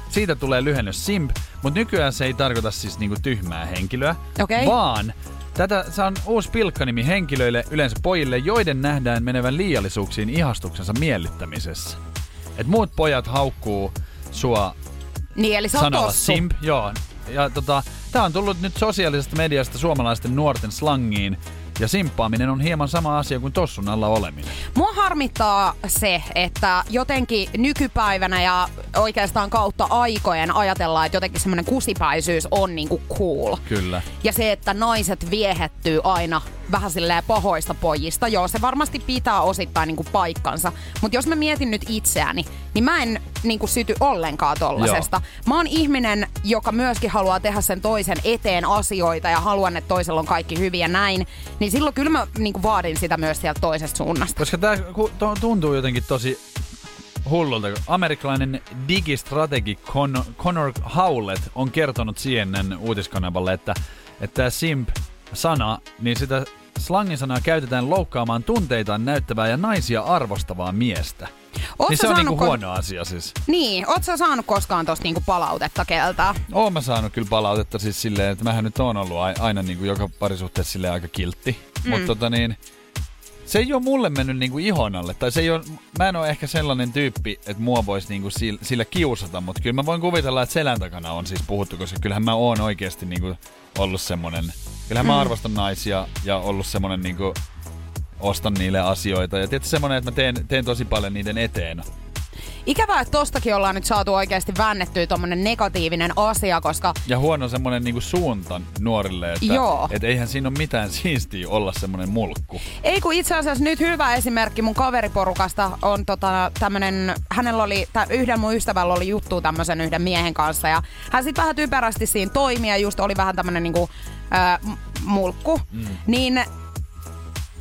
Siitä tulee lyhennys simp, mutta nykyään se ei tarkoita siis niinku tyhmää henkilöä, Okei. vaan tätä se on uusi pilkkanimi henkilöille, yleensä pojille, joiden nähdään menevän liiallisuuksiin ihastuksensa miellyttämisessä. Et muut pojat haukkuu sua Niin, eli sanalla tossu. simp, joo. Ja tota, tää on tullut nyt sosiaalisesta mediasta suomalaisten nuorten slangiin. Ja simppaaminen on hieman sama asia kuin tossun alla oleminen. Mua harmittaa se, että jotenkin nykypäivänä ja oikeastaan kautta aikojen ajatellaan, että jotenkin semmoinen kusipäisyys on niinku cool. Kyllä. Ja se, että naiset viehettyy aina vähän silleen pahoista pojista. Joo, se varmasti pitää osittain niinku paikkansa. Mutta jos mä mietin nyt itseäni, niin mä en niinku syty ollenkaan tollasesta. Mä oon ihminen, joka myöskin haluaa tehdä sen toisen eteen asioita ja haluan, että toisella on kaikki hyviä näin. Niin silloin kyllä mä niinku vaadin sitä myös sieltä toisesta suunnasta. Koska tää tuntuu jotenkin tosi hullulta. Amerikkalainen digistrategi Con- Connor Howlett on kertonut CNN uutiskanavalle, että, että tämä simp-sana, niin sitä slangisanaa käytetään loukkaamaan tunteitaan näyttävää ja naisia arvostavaa miestä. Oot niin se on niinku ko- huono asia siis. Niin, oot sä saanut koskaan tosta niinku palautetta keltää? Oon mä saanut kyllä palautetta siis silleen, että mähän nyt oon ollut ai- aina niin kuin joka parisuhteessa silleen aika kiltti. Mm. Mutta tota niin, se ei ole mulle mennyt niinku ihon alle. Tai se ei ole, mä en ole ehkä sellainen tyyppi, että mua voisi niinku sillä kiusata, mutta kyllä mä voin kuvitella, että selän takana on siis puhuttu, koska kyllähän mä oon oikeasti niinku ollut semmonen, kyllähän mä arvostan naisia ja ollut semmonen niinku, ostan niille asioita. Ja tietysti semmonen, että mä teen, teen tosi paljon niiden eteen. Ikävää, että tostakin ollaan nyt saatu oikeasti väännettyä tommonen negatiivinen asia, koska Ja huono semmonen niinku suunta nuorille, että Joo. et eihän siinä ole mitään siistiä olla semmonen mulkku. Ei kun itse asiassa nyt hyvä esimerkki mun kaveriporukasta on tota, tämmönen, hänellä oli, tä, yhden mun ystävällä oli juttu tämmöisen yhden miehen kanssa ja hän sitten vähän typerästi siinä toimi ja just oli vähän tämmönen niinku ää, mulkku. Mm. Niin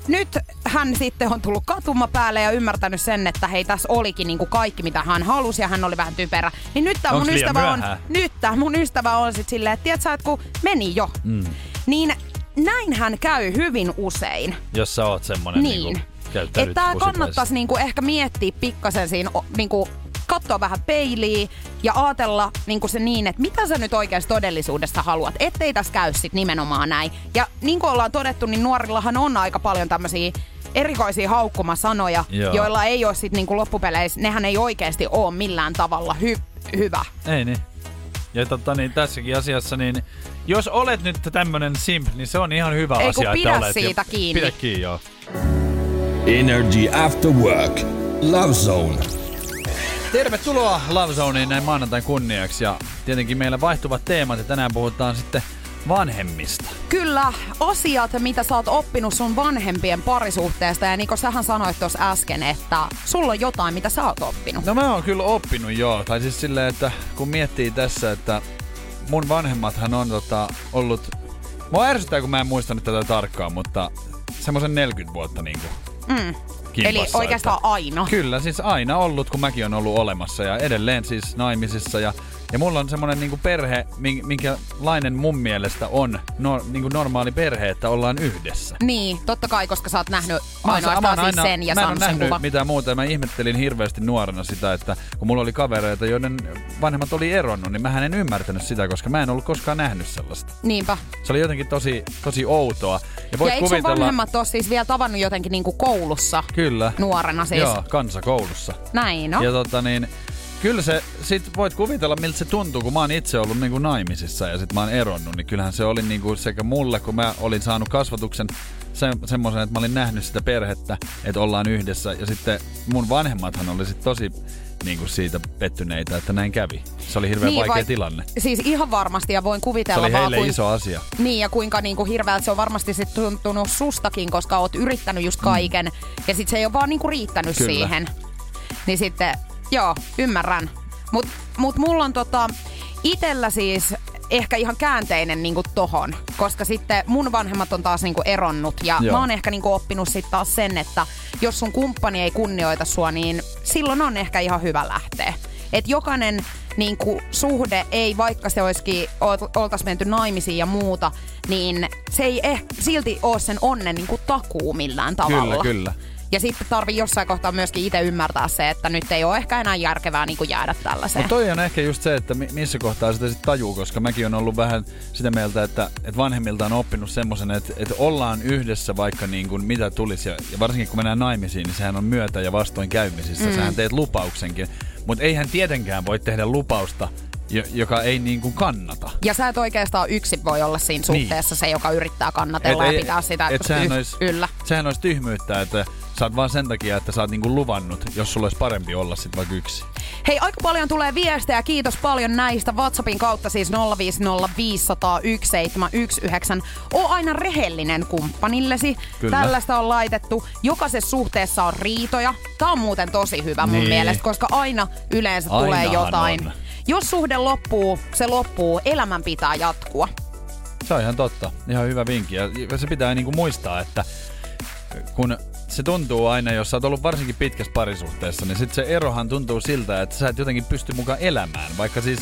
nyt hän sitten on tullut katuma päälle ja ymmärtänyt sen, että hei tässä olikin niinku kaikki mitä hän halusi ja hän oli vähän typerä. Niin nyt tää Onks mun ystävä on, nyt tää mun ystävä on sit silleen, että tiedät sä, että kun meni jo, mm. niin näin hän käy hyvin usein. Jos sä oot semmonen Niin. niinku, Että kusipäisesti. kannattaisi niinku ehkä miettiä pikkasen siinä, niinku, katsoa vähän peiliin ja ajatella niinku se niin, että mitä sä nyt oikeasti todellisuudessa haluat. Ettei tässä käy sit nimenomaan näin. Ja niin kuin ollaan todettu, niin nuorillahan on aika paljon tämmöisiä erikoisia haukkumasanoja, Joo. joilla ei ole sit niinku loppupeleissä, nehän ei oikeasti ole millään tavalla hy- hyvä. Ei niin. Ja tota niin, tässäkin asiassa, niin jos olet nyt tämmönen simp, niin se on ihan hyvä Ei asia, pidä että olet. siitä ja kiinni. Pidä kiinni, joo. Energy After Work. Love Zone. Tervetuloa Love Zoneen näin maanantain kunniaksi ja tietenkin meillä vaihtuvat teemat ja tänään puhutaan sitten vanhemmista. Kyllä, asiat, mitä sä oot oppinut sun vanhempien parisuhteesta. Ja Niko, sähän sanoit tuossa äsken, että sulla on jotain, mitä sä oot oppinut. No mä oon kyllä oppinut joo. Tai siis silleen, että kun miettii tässä, että mun vanhemmathan on tota, ollut... Mua ärsyttää, kun mä en muista nyt tätä tarkkaan, mutta semmoisen 40 vuotta niinku Mm. Kimpassa, Eli oikeastaan että- aina. Kyllä, siis aina ollut, kun mäkin on ollut olemassa ja edelleen siis naimisissa ja Ja mulla on semmonen niinku perhe, min- minkälainen mun mielestä on no, niinku normaali perhe, että ollaan yhdessä. Niin, totta kai, koska sä oot nähnyt ainoastaan mä oon siis aina- sen ja mä en Samsen nähnyt kuva. mitään muuta. Mä ihmettelin hirveästi nuorena sitä, että kun mulla oli kavereita, joiden vanhemmat oli eronnut, niin mä en ymmärtänyt sitä, koska mä en ollut koskaan nähnyt sellaista. Niinpä. Se oli jotenkin tosi, tosi outoa. Ja voit ja eikö kuvitella... vanhemmat ole siis vielä tavannut jotenkin niinku koulussa Kyllä. nuorena siis? Joo, kansakoulussa. Näin, no. Ja tota niin, kyllä se, sit voit kuvitella miltä se tuntuu, kun mä oon itse ollut niinku naimisissa ja sit mä oon eronnut, niin kyllähän se oli niinku sekä mulle, kun mä olin saanut kasvatuksen se, semmoisen, että mä olin nähnyt sitä perhettä, että ollaan yhdessä. Ja sitten mun vanhemmathan oli sit tosi niinku siitä pettyneitä, että näin kävi. Se oli hirveän Niin, vaikea vai- tilanne. Siis ihan varmasti ja voin Se kuvitella oli vaan kuin, iso asia. Niin ja kuinka niinku hirveältä se on varmasti sit tuntunut sustakin, koska oot yrittänyt just kaiken ja sit se ei ole vaan niinku riittänyt Mm. Kyllä. siihen. Niin sitten, joo, ymmärrän. Mut, mut mulla on tota, itellä siis ehkä ihan käänteinen niinku tohon, koska sitten mun vanhemmat on taas niinku eronnut ja Joo. mä oon ehkä niinku oppinut sitten taas sen, että jos sun kumppani ei kunnioita sua, niin silloin on ehkä ihan hyvä lähteä. Et jokainen niin kuin, suhde ei, vaikka se olisikin, oltaisiin menty naimisiin ja muuta, niin se ei eh, silti ole sen onnen niin kuin, takuu millään tavalla. Kyllä, kyllä. Ja sitten tarvii jossain kohtaa myöskin itse ymmärtää se, että nyt ei ole ehkä enää järkevää niin kuin jäädä tällaiseen. Mutta toi on ehkä just se, että mi- missä kohtaa sitä sitten tajuu, koska mäkin on ollut vähän sitä mieltä, että, että vanhemmilta on oppinut semmoisen, että, että ollaan yhdessä vaikka niin kuin mitä tulisi. Ja, ja varsinkin kun mennään naimisiin, niin sehän on myötä ja vastoinkäymisissä. Mm. Sähän teet lupauksenkin. Mutta eihän tietenkään voi tehdä lupausta, jo- joka ei niin kuin kannata. Ja sä et oikeastaan yksin voi olla siinä suhteessa se, joka yrittää kannatella Et ja pitää sitä et sehän yh- ois- yllä. Sehän olisi tyhmyyttä, että sä oot vaan sen takia, että sä oot niinku luvannut, jos sulla olisi parempi olla sit vaikka yksi. Hei, aika paljon tulee viestejä. Kiitos paljon näistä. WhatsAppin kautta siis 050501719. Oo aina rehellinen kumppanillesi. Kyllä. Tällaista on laitettu. Jokaisessa suhteessa on riitoja. Tää on muuten tosi hyvä mun Niin. mielestä, koska aina yleensä tulee Ainahan jotain. on. Jos suhde loppuu, se loppuu. Elämän pitää jatkua. Se on ihan totta. Ihan hyvä vinkki. Ja se pitää niinku muistaa, että kun se tuntuu aina, jos sä oot ollut varsinkin pitkässä parisuhteessa, niin sit se erohan tuntuu siltä, että sä et jotenkin pysty mukaan elämään. Vaikka siis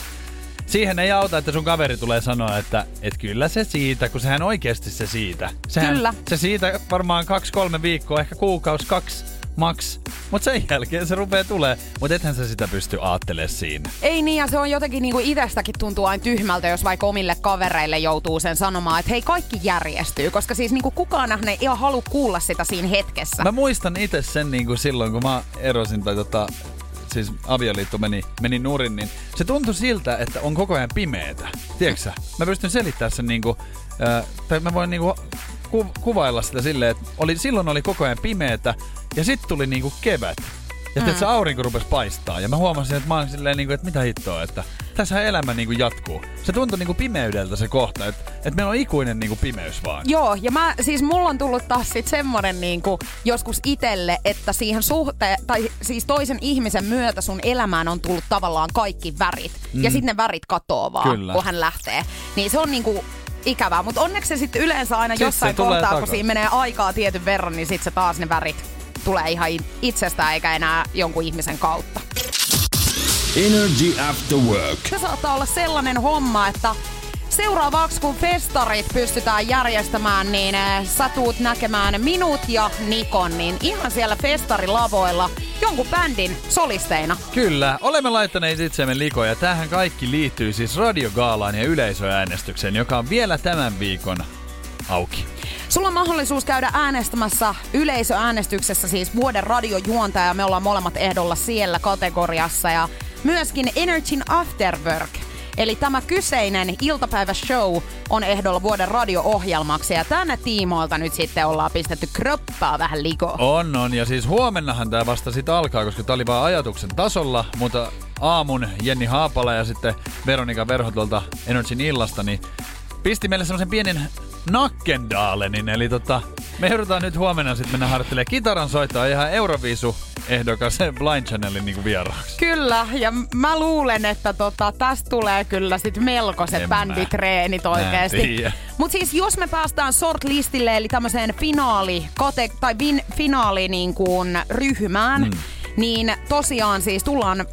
siihen ei auta, että sun kaveri tulee sanoa, että et kyllä se siitä, kun sehän oikeasti se siitä. Sehän, Kyllä. Se siitä varmaan kaksi-kolme viikkoa, ehkä kuukausi, kaksi maks. Mutta sen jälkeen se rupeaa tulee. Mutta ethän sä sitä pysty aattelemaan siinä. Ei niin, ja se on jotenkin niinku itsestäkin tuntuu aina tyhmältä, jos vaikka omille kavereille joutuu sen sanomaan, että hei, kaikki järjestyy, koska siis niinku kukaan ei ihan halua kuulla sitä siinä hetkessä. Mä muistan itse sen niin kuin silloin, kun mä erosin tai tota, siis avioliitto meni, meni nurin, niin se tuntui siltä, että on koko ajan pimeetä. Tiedätkö? Mä pystyn selittämään sen niinku, äh, tai mä voin niinku ku, kuvailla sitä silleen, että oli, silloin oli koko ajan pimeetä ja sitten tuli niinku kevät. Ja mm. se aurinko rupesi paistaa. Ja mä huomasin, että mä olin silleen, niinku, että mitä hittoa, että tässä elämä niinku jatkuu. Se tuntui niinku pimeydeltä se kohta, että, että meillä on ikuinen niinku pimeys vaan. Joo, ja mä, siis mulla on tullut taas sit semmonen niinku joskus itelle, että siihen suhteen, tai siis toisen ihmisen myötä sun elämään on tullut tavallaan kaikki värit. Mm. Ja sitten ne värit katoo vaan, Kyllä. kun hän lähtee. Niin se on niinku ikävää, mutta onneksi se sitten yleensä aina Sit jossain kohtaa, kun takaisin. siinä menee aikaa tietyn verran, niin sitten se taas ne värit tulee ihan itsestään eikä enää jonkun ihmisen kautta. Energy After Work. Se saattaa olla sellainen homma, että seuraavaksi kun festarit pystytään järjestämään, niin eh, sä tuut näkemään minut ja Nikon, niin ihan siellä festarilavoilla jonkun bändin solisteina. Kyllä, olemme laittaneet itsemme likoja. Tähän kaikki liittyy siis radiogaalaan ja yleisöäänestykseen, joka on vielä tämän viikon auki. Sulla on mahdollisuus käydä äänestämässä yleisöäänestyksessä siis vuoden radiojuontaja. Me ollaan molemmat ehdolla siellä kategoriassa ja myöskin Energyn Afterwork. Eli tämä kyseinen iltapäiväshow on ehdolla vuoden radio-ohjelmaksi ja tänne tiimoilta nyt sitten ollaan pistetty kroppaa vähän likoon. On, on. Ja siis huomennahan tämä vasta sitten alkaa, koska tämä oli vain ajatuksen tasolla, mutta aamun Jenni Haapala ja sitten Veronika Verho tuolta Energyn illasta, niin pisti meille semmoisen pienen nakkendaalenin. Eli tota, me joudutaan nyt huomenna sitten mennä harjoittelemaan kitaran soittaa ihan Euroviisu ehdokas Blind Channelin niin vieraaksi. Kyllä, ja mä luulen, että tota, tästä tulee kyllä sit melkoiset En mä- bänditreenit oikeesti. Mutta siis jos me päästään shortlistille, eli tämmöiseen finaali, kate, tai vin, finaali niin kuin ryhmään, mm. niin tosiaan siis tullaan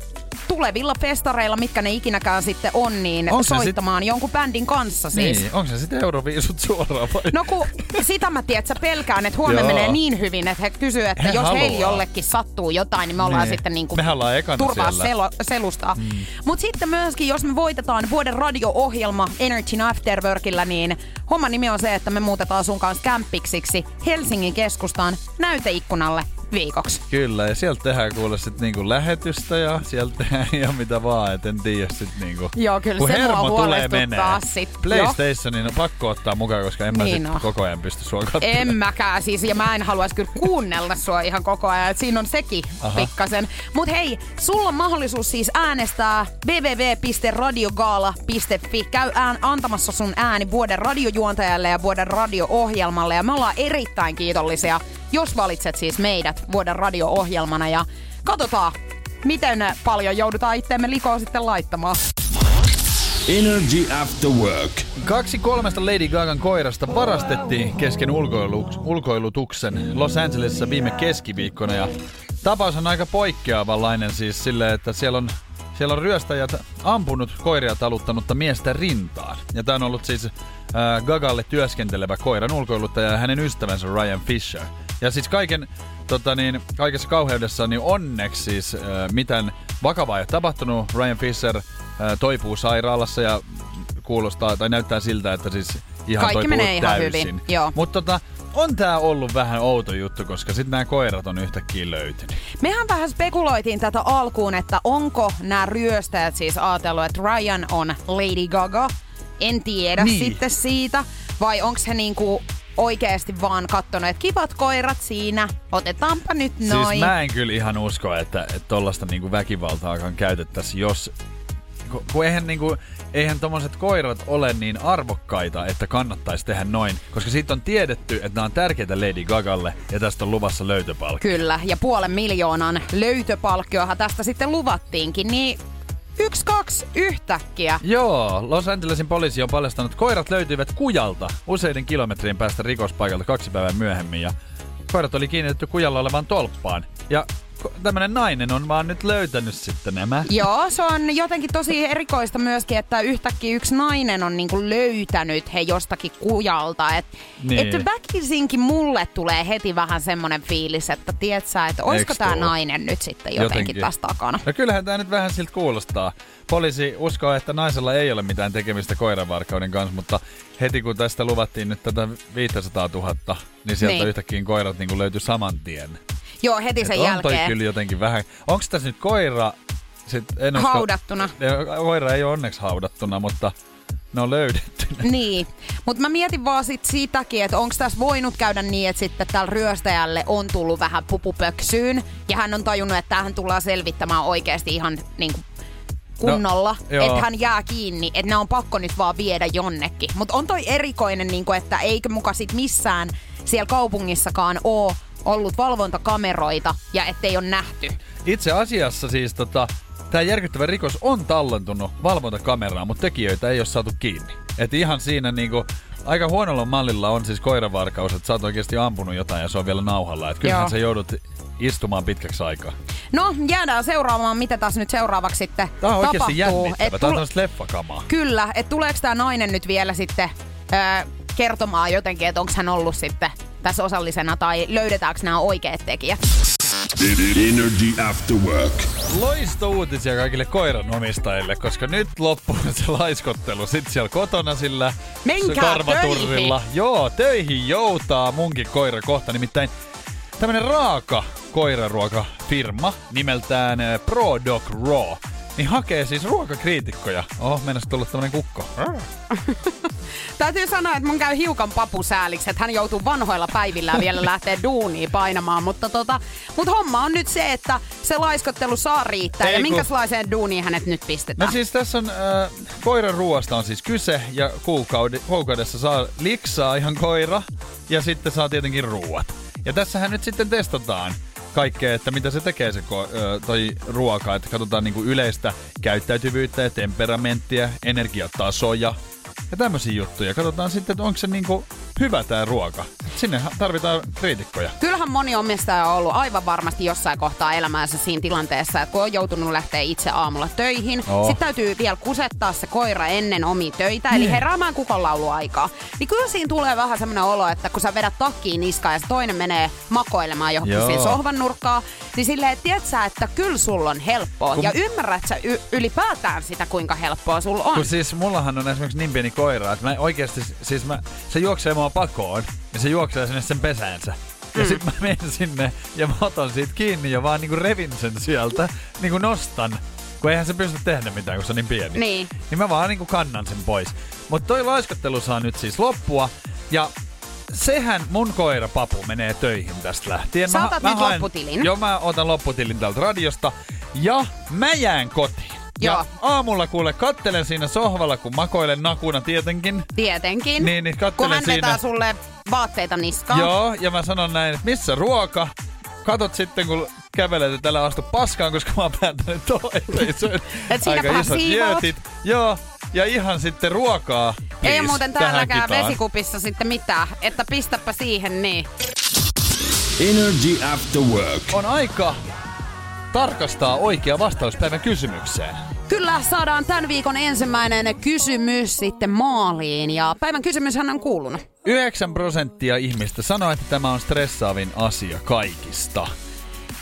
tulevilla festareilla, mitkä ne ikinäkään sitten on, niin Onks soittamaan jonkun bändin kanssa siis. Niin, onko se sitten Euroviisut suoraan vai? No kun sitä mä tiedän, että sä pelkään, että huomenna menee niin hyvin, että he kysyy, että He jos haluaa. heillä jollekin sattuu jotain, niin me ollaan Niin. sitten niinku Mehän ollaan siellä. selo, selustaa. Mm. Mutta sitten myöskin, jos me voitetaan vuoden radio-ohjelma Energy Afterworkilla, niin homman nimi on se, että me muutetaan sun kanssa kämppiksiksi Helsingin keskustaan näyteikkunalle viikoksi. Kyllä, ja sieltä tehdään kuule sit niinku lähetystä ja sieltä tehdään ihan mitä vaan, et en tiedä sit niinku... Joo, kyllä kun se mua hermo tulee huolestuttaa menee. sit. PlayStationin on pakko ottaa mukaan, koska en mä Niin sit on. koko ajan pysty sua katsomaan. En mäkään siis, ja mä en haluaisi kyllä kuunnella sua ihan koko ajan, että siinä on sekin Aha. pikkasen. Mut hei, sulla on mahdollisuus siis äänestää www.radiogaala.fi. Käy ään, antamassa sun ääni vuoden radiojuontajalle ja vuoden radio-ohjelmalle, ja me ollaan erittäin kiitollisia, jos valitset siis meidät vuoden radio-ohjelmana, ja katsotaan, miten paljon joudutaan itteemme likoon sitten laittamaan. Energy After Work. Kaksi kolmesta Lady Gagan koirasta varastettiin kesken ulkoilu, ulkoilutuksen Los Angelesissa viime keskiviikkona ja tapaus on aika poikkeavanlainen siis silleen, että siellä on, siellä on ryöstäjät ampunut koiria taluttanutta miestä rintaan. Ja tämä on ollut siis äh, Gagalle työskentelevä koiran ulkoiluttaja ja hänen ystävänsä Ryan Fisher. Ja siis kaiken, tota niin, kaikessa kauheudessa niin onneksi siis äh, mitään vakavaa ei ole tapahtunut. Ryan Fisher äh, toipuu sairaalassa ja kuulostaa tai näyttää siltä, että siis ihan Kaikki toipuu menee ihan täysin. hyvin, joo. Mutta tota, on tää ollut vähän outo juttu, koska sitten nämä koirat on yhtäkkiä löytynyt. Mehän vähän spekuloitiin tätä alkuun, että onko nämä ryöstäjät siis ajatellut, että Ryan on Lady Gaga. En tiedä Niin. sitten siitä. Vai onko he niinku oikeasti vaan kattonut, että kivat koirat siinä, otetaanpa nyt noin. Siis mä en kyllä ihan usko, että, että tollaista niinku väkivaltaakaan käytettäisiin, jos... ku- Kun eihän, niinku, eihän tommoset koirat ole niin arvokkaita, että kannattaisi tehdä noin. Koska siitä on tiedetty, että nämä on tärkeitä Lady Gagalle ja tästä on luvassa löytöpalkki. Kyllä, ja puolen miljoonan löytöpalkkiohan tästä sitten luvattiinkin, niin yksi, kaksi yhtäkkiä. Joo, Los Angelesin poliisi on paljastanut, että koirat löytyivät kujalta useiden kilometrien päästä rikospaikalta kaksi päivää myöhemmin ja koirat oli kiinnitetty kujalla olevaan tolppaan. Ja tämmönen nainen on vaan nyt löytänyt sitten nämä. Joo, se on jotenkin tosi erikoista myöskin, että yhtäkkiä yksi nainen on niinku löytänyt he jostakin kujalta. Et, Niin. Että väkisinkin mulle tulee heti vähän semmonen fiilis, että tiedät sä, että olisiko tämä nainen nyt sitten jotenkin, Jotenkin. tässä takana. No kyllähän tämä nyt vähän siltä kuulostaa. Poliisi uskoo, että naisella ei ole mitään tekemistä koiranvarkauden kanssa, mutta heti kun tästä luvattiin nyt tätä 500 000, niin sieltä Niin. yhtäkkiä koirat niin löytyi saman tien. Joo, heti Et sen on toi jälkeen. kyllä jotenkin vähän... Onko tässä nyt koira... Sit, en usko- haudattuna. Koira ei ole onneksi haudattuna, mutta ne on löydetty. Niin, mutta mä mietin vaan sit sitäkin, että onko tässä voinut käydä niin, että sitten tällä ryöstäjälle on tullut vähän pupupöksyyn. Ja hän on tajunnut, että tähän tullaan selvittämään oikeasti ihan niin kuin kunnolla, No, että hän jää kiinni, että ne on pakko nyt vaan viedä jonnekin. Mutta on toi erikoinen, niin kuin, että eikö muka sit missään siellä kaupungissakaan oo ollut valvontakameroita ja ettei ole nähty. Itse asiassa siis tota, tämä järkyttävä rikos on tallentunut valvontakameraan, mutta tekijöitä ei ole saatu kiinni. Et ihan siinä niinku, aika huonolla mallilla on siis koiravarkaus, että sä oot oikeasti ampunut jotain ja se on vielä nauhalla. Et kyllähän Joo. sä joudut istumaan pitkäksi aikaa. No, jäädään seuraamaan, mitä tässä nyt seuraavaksi sitten Tää on oikeasti tapahtuu. jännittävä. Et Tää on tul- tämmöistä leffakamaa. Kyllä, että tuleeko tämä nainen nyt vielä sitten öö, kertomaan jotenkin, että onko hän ollut sitten tässä osallisena tai löydetäänkö nämä oikeat tekijät. Energy After Work. Loistouutisia kaikille koiranomistajille, koska nyt loppuu se laiskottelu. Sitten siellä kotona sillä Menkää karvaturrilla. Joo, töihin joutaa munkin koira kohta. Nimittäin tämmönen raaka koiraruokafirma nimeltään eh, ProDoc Raw. Niin hakee siis ruokakriitikkoja. Oho, mennäs tulla tämmönen kukko. Täytyy sanoa, että mun käy hiukan papusääliksi, että hän joutuu vanhoilla päivillään vielä lähteä duuniin painamaan. Mutta tota, mut homma on nyt se, että se laiskottelu saa riittää. Ei ja kun- minkälaiseen duuniin hänet nyt pistetään? No siis tässä on äh, koiran ruoasta on siis kyse ja kuukaudessa saa liksaa ihan koira ja sitten saa tietenkin ruuat. Ja tässähän nyt sitten testataan kaikkea, että mitä se tekee se toi ruoka, että katsotaan niinku yleistä käyttäytyvyyttä ja temperamenttia, energiatasoja ja tämmöisiä juttuja. Katsotaan sitten, että onko se niinku hyvä tää ruoka. Sinne tarvitaan kriitikkoja. Kyllähän moni omistaja on ollut aivan varmasti jossain kohtaa elämäänsä siinä tilanteessa, että kun on joutunut lähteä itse aamulla töihin, Oh. sitten täytyy vielä kusettaa se koira ennen omia töitä, eli heräämään kukonlauluaikaa. Niin kyllä siinä tulee vähän semmoinen olo, että kun sä vedät takkiin niskaan ja se toinen menee makoilemaan johonkin Joo. sohvan nurkkaan, niin silleen, että tiedät sä, että kyllä sulla on helppoa. Kun- Ja ymmärrät sä y- ylipäätään sitä, kuinka helppoa sulla on. Kun siis mullahan on esimerkiksi niin pieni koira, että mä oikeasti, siis mä, se juoksee mua pakoon ja se juoksee sinne sen pesäänsä. Ja Mm. sit mä menen sinne ja mä otan siitä kiinni ja vaan niinku revin sen sieltä, niinku nostan. Kun eihän se pysty tehdä mitään, kun se on niin pieni. Niin. Niin mä vaan niinku kannan sen pois. Mutta toi laiskottelu saa nyt siis loppua. Ja sehän mun koira Papu menee töihin tästä lähtien. Sä Mä- otat mä nyt haen- lopputilin. Joo, mä otan lopputilin täältä radiosta. Ja mä jään kotiin. Joo. Ja aamulla kuule kattelen siinä sohvalla, kun makoilen nakuna tietenkin. Tietenkin. Niin, niin kun kattelen vetää siinä. sulle vaatteita niskaan. Joo, ja mä sanon näin, että missä ruoka? Katot sitten, kun kävelet, että älä astu paskaan, koska mä oon päättänyt toi. Ei se on Et siinä aika isot jöötit. Joo, ja ihan sitten ruokaa. Ei please, muuten täälläkään vesikupissa sitten mitään, että pistäpä siihen niin. Energy After Work. On aika tarkastaa oikea vastaus päivän kysymykseen. Kyllä saadaan tämän viikon ensimmäinen kysymys sitten maaliin ja päivän kysymyshän on kuulunut. 9 prosenttia ihmistä sanoo, että tämä on stressaavin asia kaikista.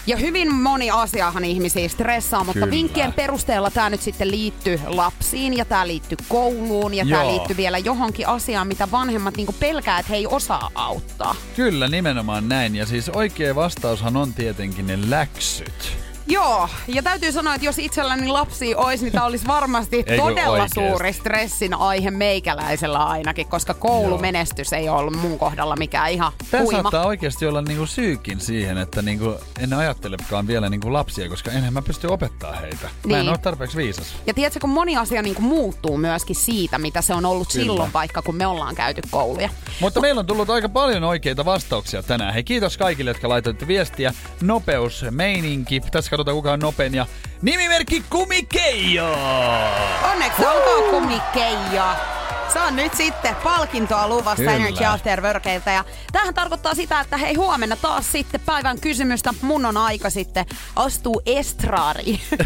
Ja hyvin moni asiahan ihmisiä stressaa, mutta Kyllä. vinkkien perusteella tämä nyt sitten liittyy lapsiin ja tämä liittyy kouluun ja tämä liittyy vielä johonkin asiaan, mitä vanhemmat niinku pelkää, että he ei osaa auttaa. Kyllä, nimenomaan näin. Ja siis oikea vastaushan on tietenkin ne läksyt. Joo, ja täytyy sanoa, että jos itselläni lapsi olisi, niin tämä olisi varmasti todella suuri stressin aihe meikäläisellä ainakin, koska koulumenestys ei ole ollut mun kohdalla mikään ihan Tämä huima. saattaa oikeasti olla niinku syykin siihen, että niinku en ajattelekaan vielä niinku lapsia, koska enhän mä pysty opettaa heitä. Mä en Niin. ole tarpeeksi viisas. Ja tiedätkö, kun moni asia niin kuin muuttuu myöskin siitä, mitä se on ollut Kyllä. silloin, vaikka kun me ollaan käyty kouluja. Mutta meillä on tullut aika paljon oikeita vastauksia tänään. Hei, kiitos kaikille, jotka laitoitte viestiä. Nopeus, meininki. Tässä katsotaan kuka on nopein. Ja nimimerkki Kumikeijo! Onneksi olkoon kumikkeija. Se on nyt sitten palkintoa luvasta Kyllä. Energy After Workeilta. Ja tämähän tarkoittaa sitä, että hei huomenna taas sitten päivän kysymystä. Mun on aika sitten astuu estraadiin.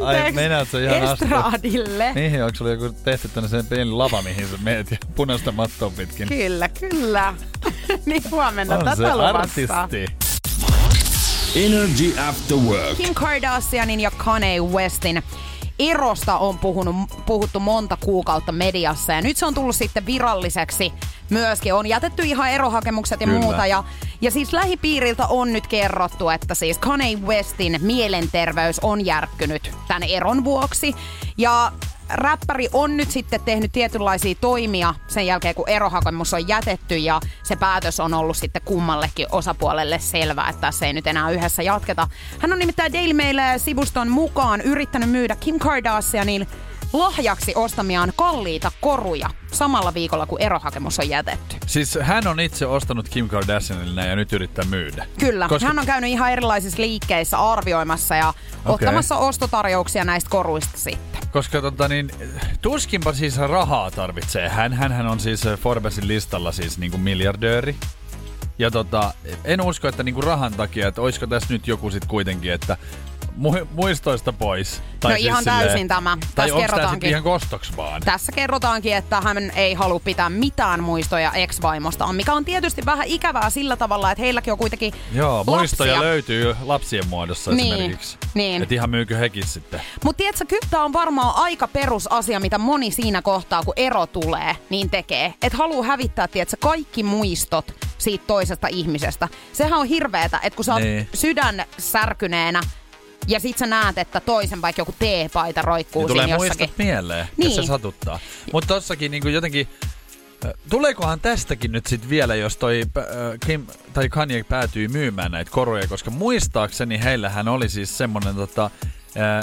Anteeksi. sä ihan astua? Estraadille. Niin, onko sulla joku tehty tänne sen pieni lava, mihin sä meet ja punaista mattoa pitkin? Kyllä, kyllä. niin huomenna on se tätä luvassa. artisti. Energy After Work. Kim Kardashianin ja Kanye Westin erosta on puhunut, puhuttu monta kuukautta mediassa ja nyt se on tullut sitten viralliseksi myöskin. On jätetty ihan erohakemukset ja Kyllä. muuta ja, ja siis lähipiiriltä on nyt kerrottu, että siis Kanye Westin mielenterveys on järkkynyt tämän eron vuoksi ja räppäri on nyt sitten tehnyt tietynlaisia toimia sen jälkeen, kun erohakemus on jätetty ja se päätös on ollut sitten kummallekin osapuolelle selvää, että tässä ei nyt enää yhdessä jatketa. Hän on nimittäin Daily Mail-sivuston mukaan yrittänyt myydä Kim Kardashianin lahjaksi ostamiaan kalliita koruja samalla viikolla, kun erohakemus on jätetty. Siis hän on itse ostanut Kim Kardashianille näin ja nyt yrittää myydä. Kyllä, Koska- hän on käynyt ihan erilaisissa liikkeissä arvioimassa ja ottamassa ostotarjouksia näistä koruista sitten. Koska tota niin, tuskinpa siis rahaa tarvitsee. Hän, hän on siis Forbesin listalla siis niinku miljardööri. Ja tota, en usko, että niinku rahan takia, että olisiko tässä nyt joku sit kuitenkin, että mu- muistoista pois. No ihan täysin tämä. Tai Tässä kerrotaankin. ihan kostoks vaan? Tässä kerrotaankin, että hän ei halua pitää mitään muistoja ex-vaimostaan, mikä on tietysti vähän ikävää sillä tavalla, että heilläkin on kuitenkin Joo, lapsia. muistoja löytyy lapsien muodossa Niin, esimerkiksi. niin. Että ihan myykö hekin sitten. Mutta tiedätkö, kyllä tämä on varmaan aika perusasia, mitä moni siinä kohtaa, kun ero tulee, niin tekee. Että haluaa hävittää, tiedätkö, kaikki muistot siitä toisesta ihmisestä. Sehän on hirveetä, että kun sä oot Niin. sydän särkyneenä ja sit sä näet, että toisen vaikka joku teepaita roikkuu Niin tulee siinä jossakin. mieleen, Niin. jos se satuttaa. Mutta tossakin niinku jotenkin, tuleekohan tästäkin nyt sit vielä, jos toi äh, Kim tai Kanye päätyy myymään näitä koruja, koska muistaakseni heillähän oli siis semmonen tota,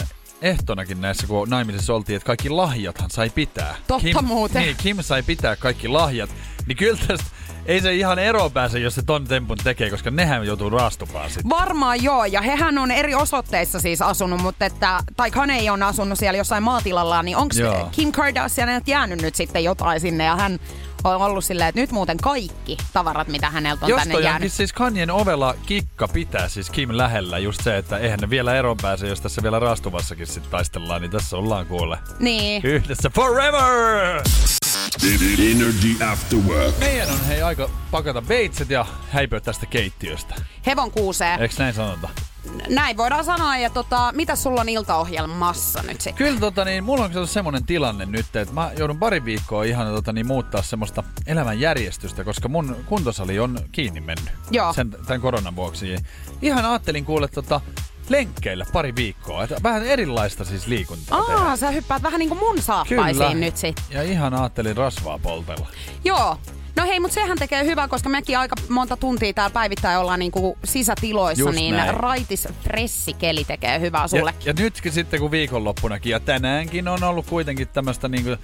äh, ehtonakin näissä, kun naimisissa oltiin, että kaikki lahjathan sai pitää. Totta Kim, muuten. Niin, Kim sai pitää kaikki lahjat. Niin kyllä tästä ei se ihan eroon pääse, jos se ton tempun tekee, koska nehän joutuu raastupaan sitten. Varmaan joo, ja hehän on eri osoitteissa siis asunut, mutta että, tai Kanye on asunut siellä jossain maatilalla, niin onko. Kim Kardashian jäänyt nyt sitten jotain sinne, ja hän on ollut silleen, että nyt muuten kaikki tavarat, mitä häneltä on Jos tänne jäänyt. siis Kanyen ovella kikka pitää siis Kim lähellä just se, että eihän ne vielä eron pääse, jos tässä vielä raastuvassakin sitten taistellaan, niin tässä ollaan kuule Niin. yhdessä forever! Energy After Work. Meidän on hei aika pakata veitset ja häipyä tästä keittiöstä. Hevon kuusee. Eiks näin sanota? Näin voidaan sanoa. Ja tota, mitä sulla on iltaohjelmassa nyt sitten? Kyllä tota, niin, mulla on kato semmonen tilanne nyt, että mä joudun pari viikkoa ihan tota, niin, muuttaa semmoista elämän järjestystä, koska mun kuntosali on kiinni mennyt Joo. Sen, tämän koronan vuoksi. Ihan ajattelin kuule tota, lenkkeillä pari viikkoa. Että vähän erilaista siis liikuntaa tehdä. Aa, sä hyppäät vähän niinku mun saappaisiin nyt sit. Ja ihan ajattelin rasvaa poltella. Joo. No hei, mutta sehän tekee hyvää, koska mekin aika monta tuntia täällä päivittäin ollaan niinku sisätiloissa, Just niin näin. raitis fressikeli tekee hyvää sulle. Ja, ja nytkin sitten kun viikonloppunakin ja tänäänkin on ollut kuitenkin tämmöistä niinku,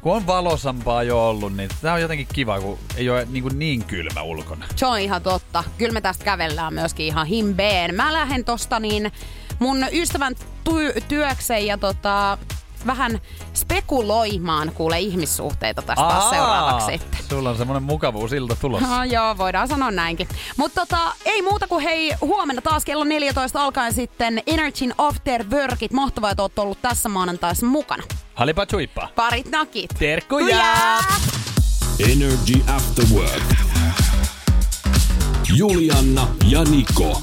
kun on valosampaa jo ollut, niin tää on jotenkin kiva, kun ei ole niin, niin kylmä ulkona. Se on ihan totta. Kyllä me tästä kävellään myöskin ihan himbeen. Mä lähden tosta niin mun ystävän ty- työkseen ja tota, vähän spekuloimaan kuule ihmissuhteita tästä taas seuraavaksi sitten. Sulla on semmonen mukavuusilta tulossa. No joo, voidaan sanoa näinkin. Mutta tota, ei muuta kuin hei, huomenna taas kello 14 alkaen sitten Energyn After Workit. Mahtavaa, että oot ollut tässä maanantaissa mukana. Halipa chuippa. Parit nakit. Terkkuja! Energy After Work. Julianna ja Niko.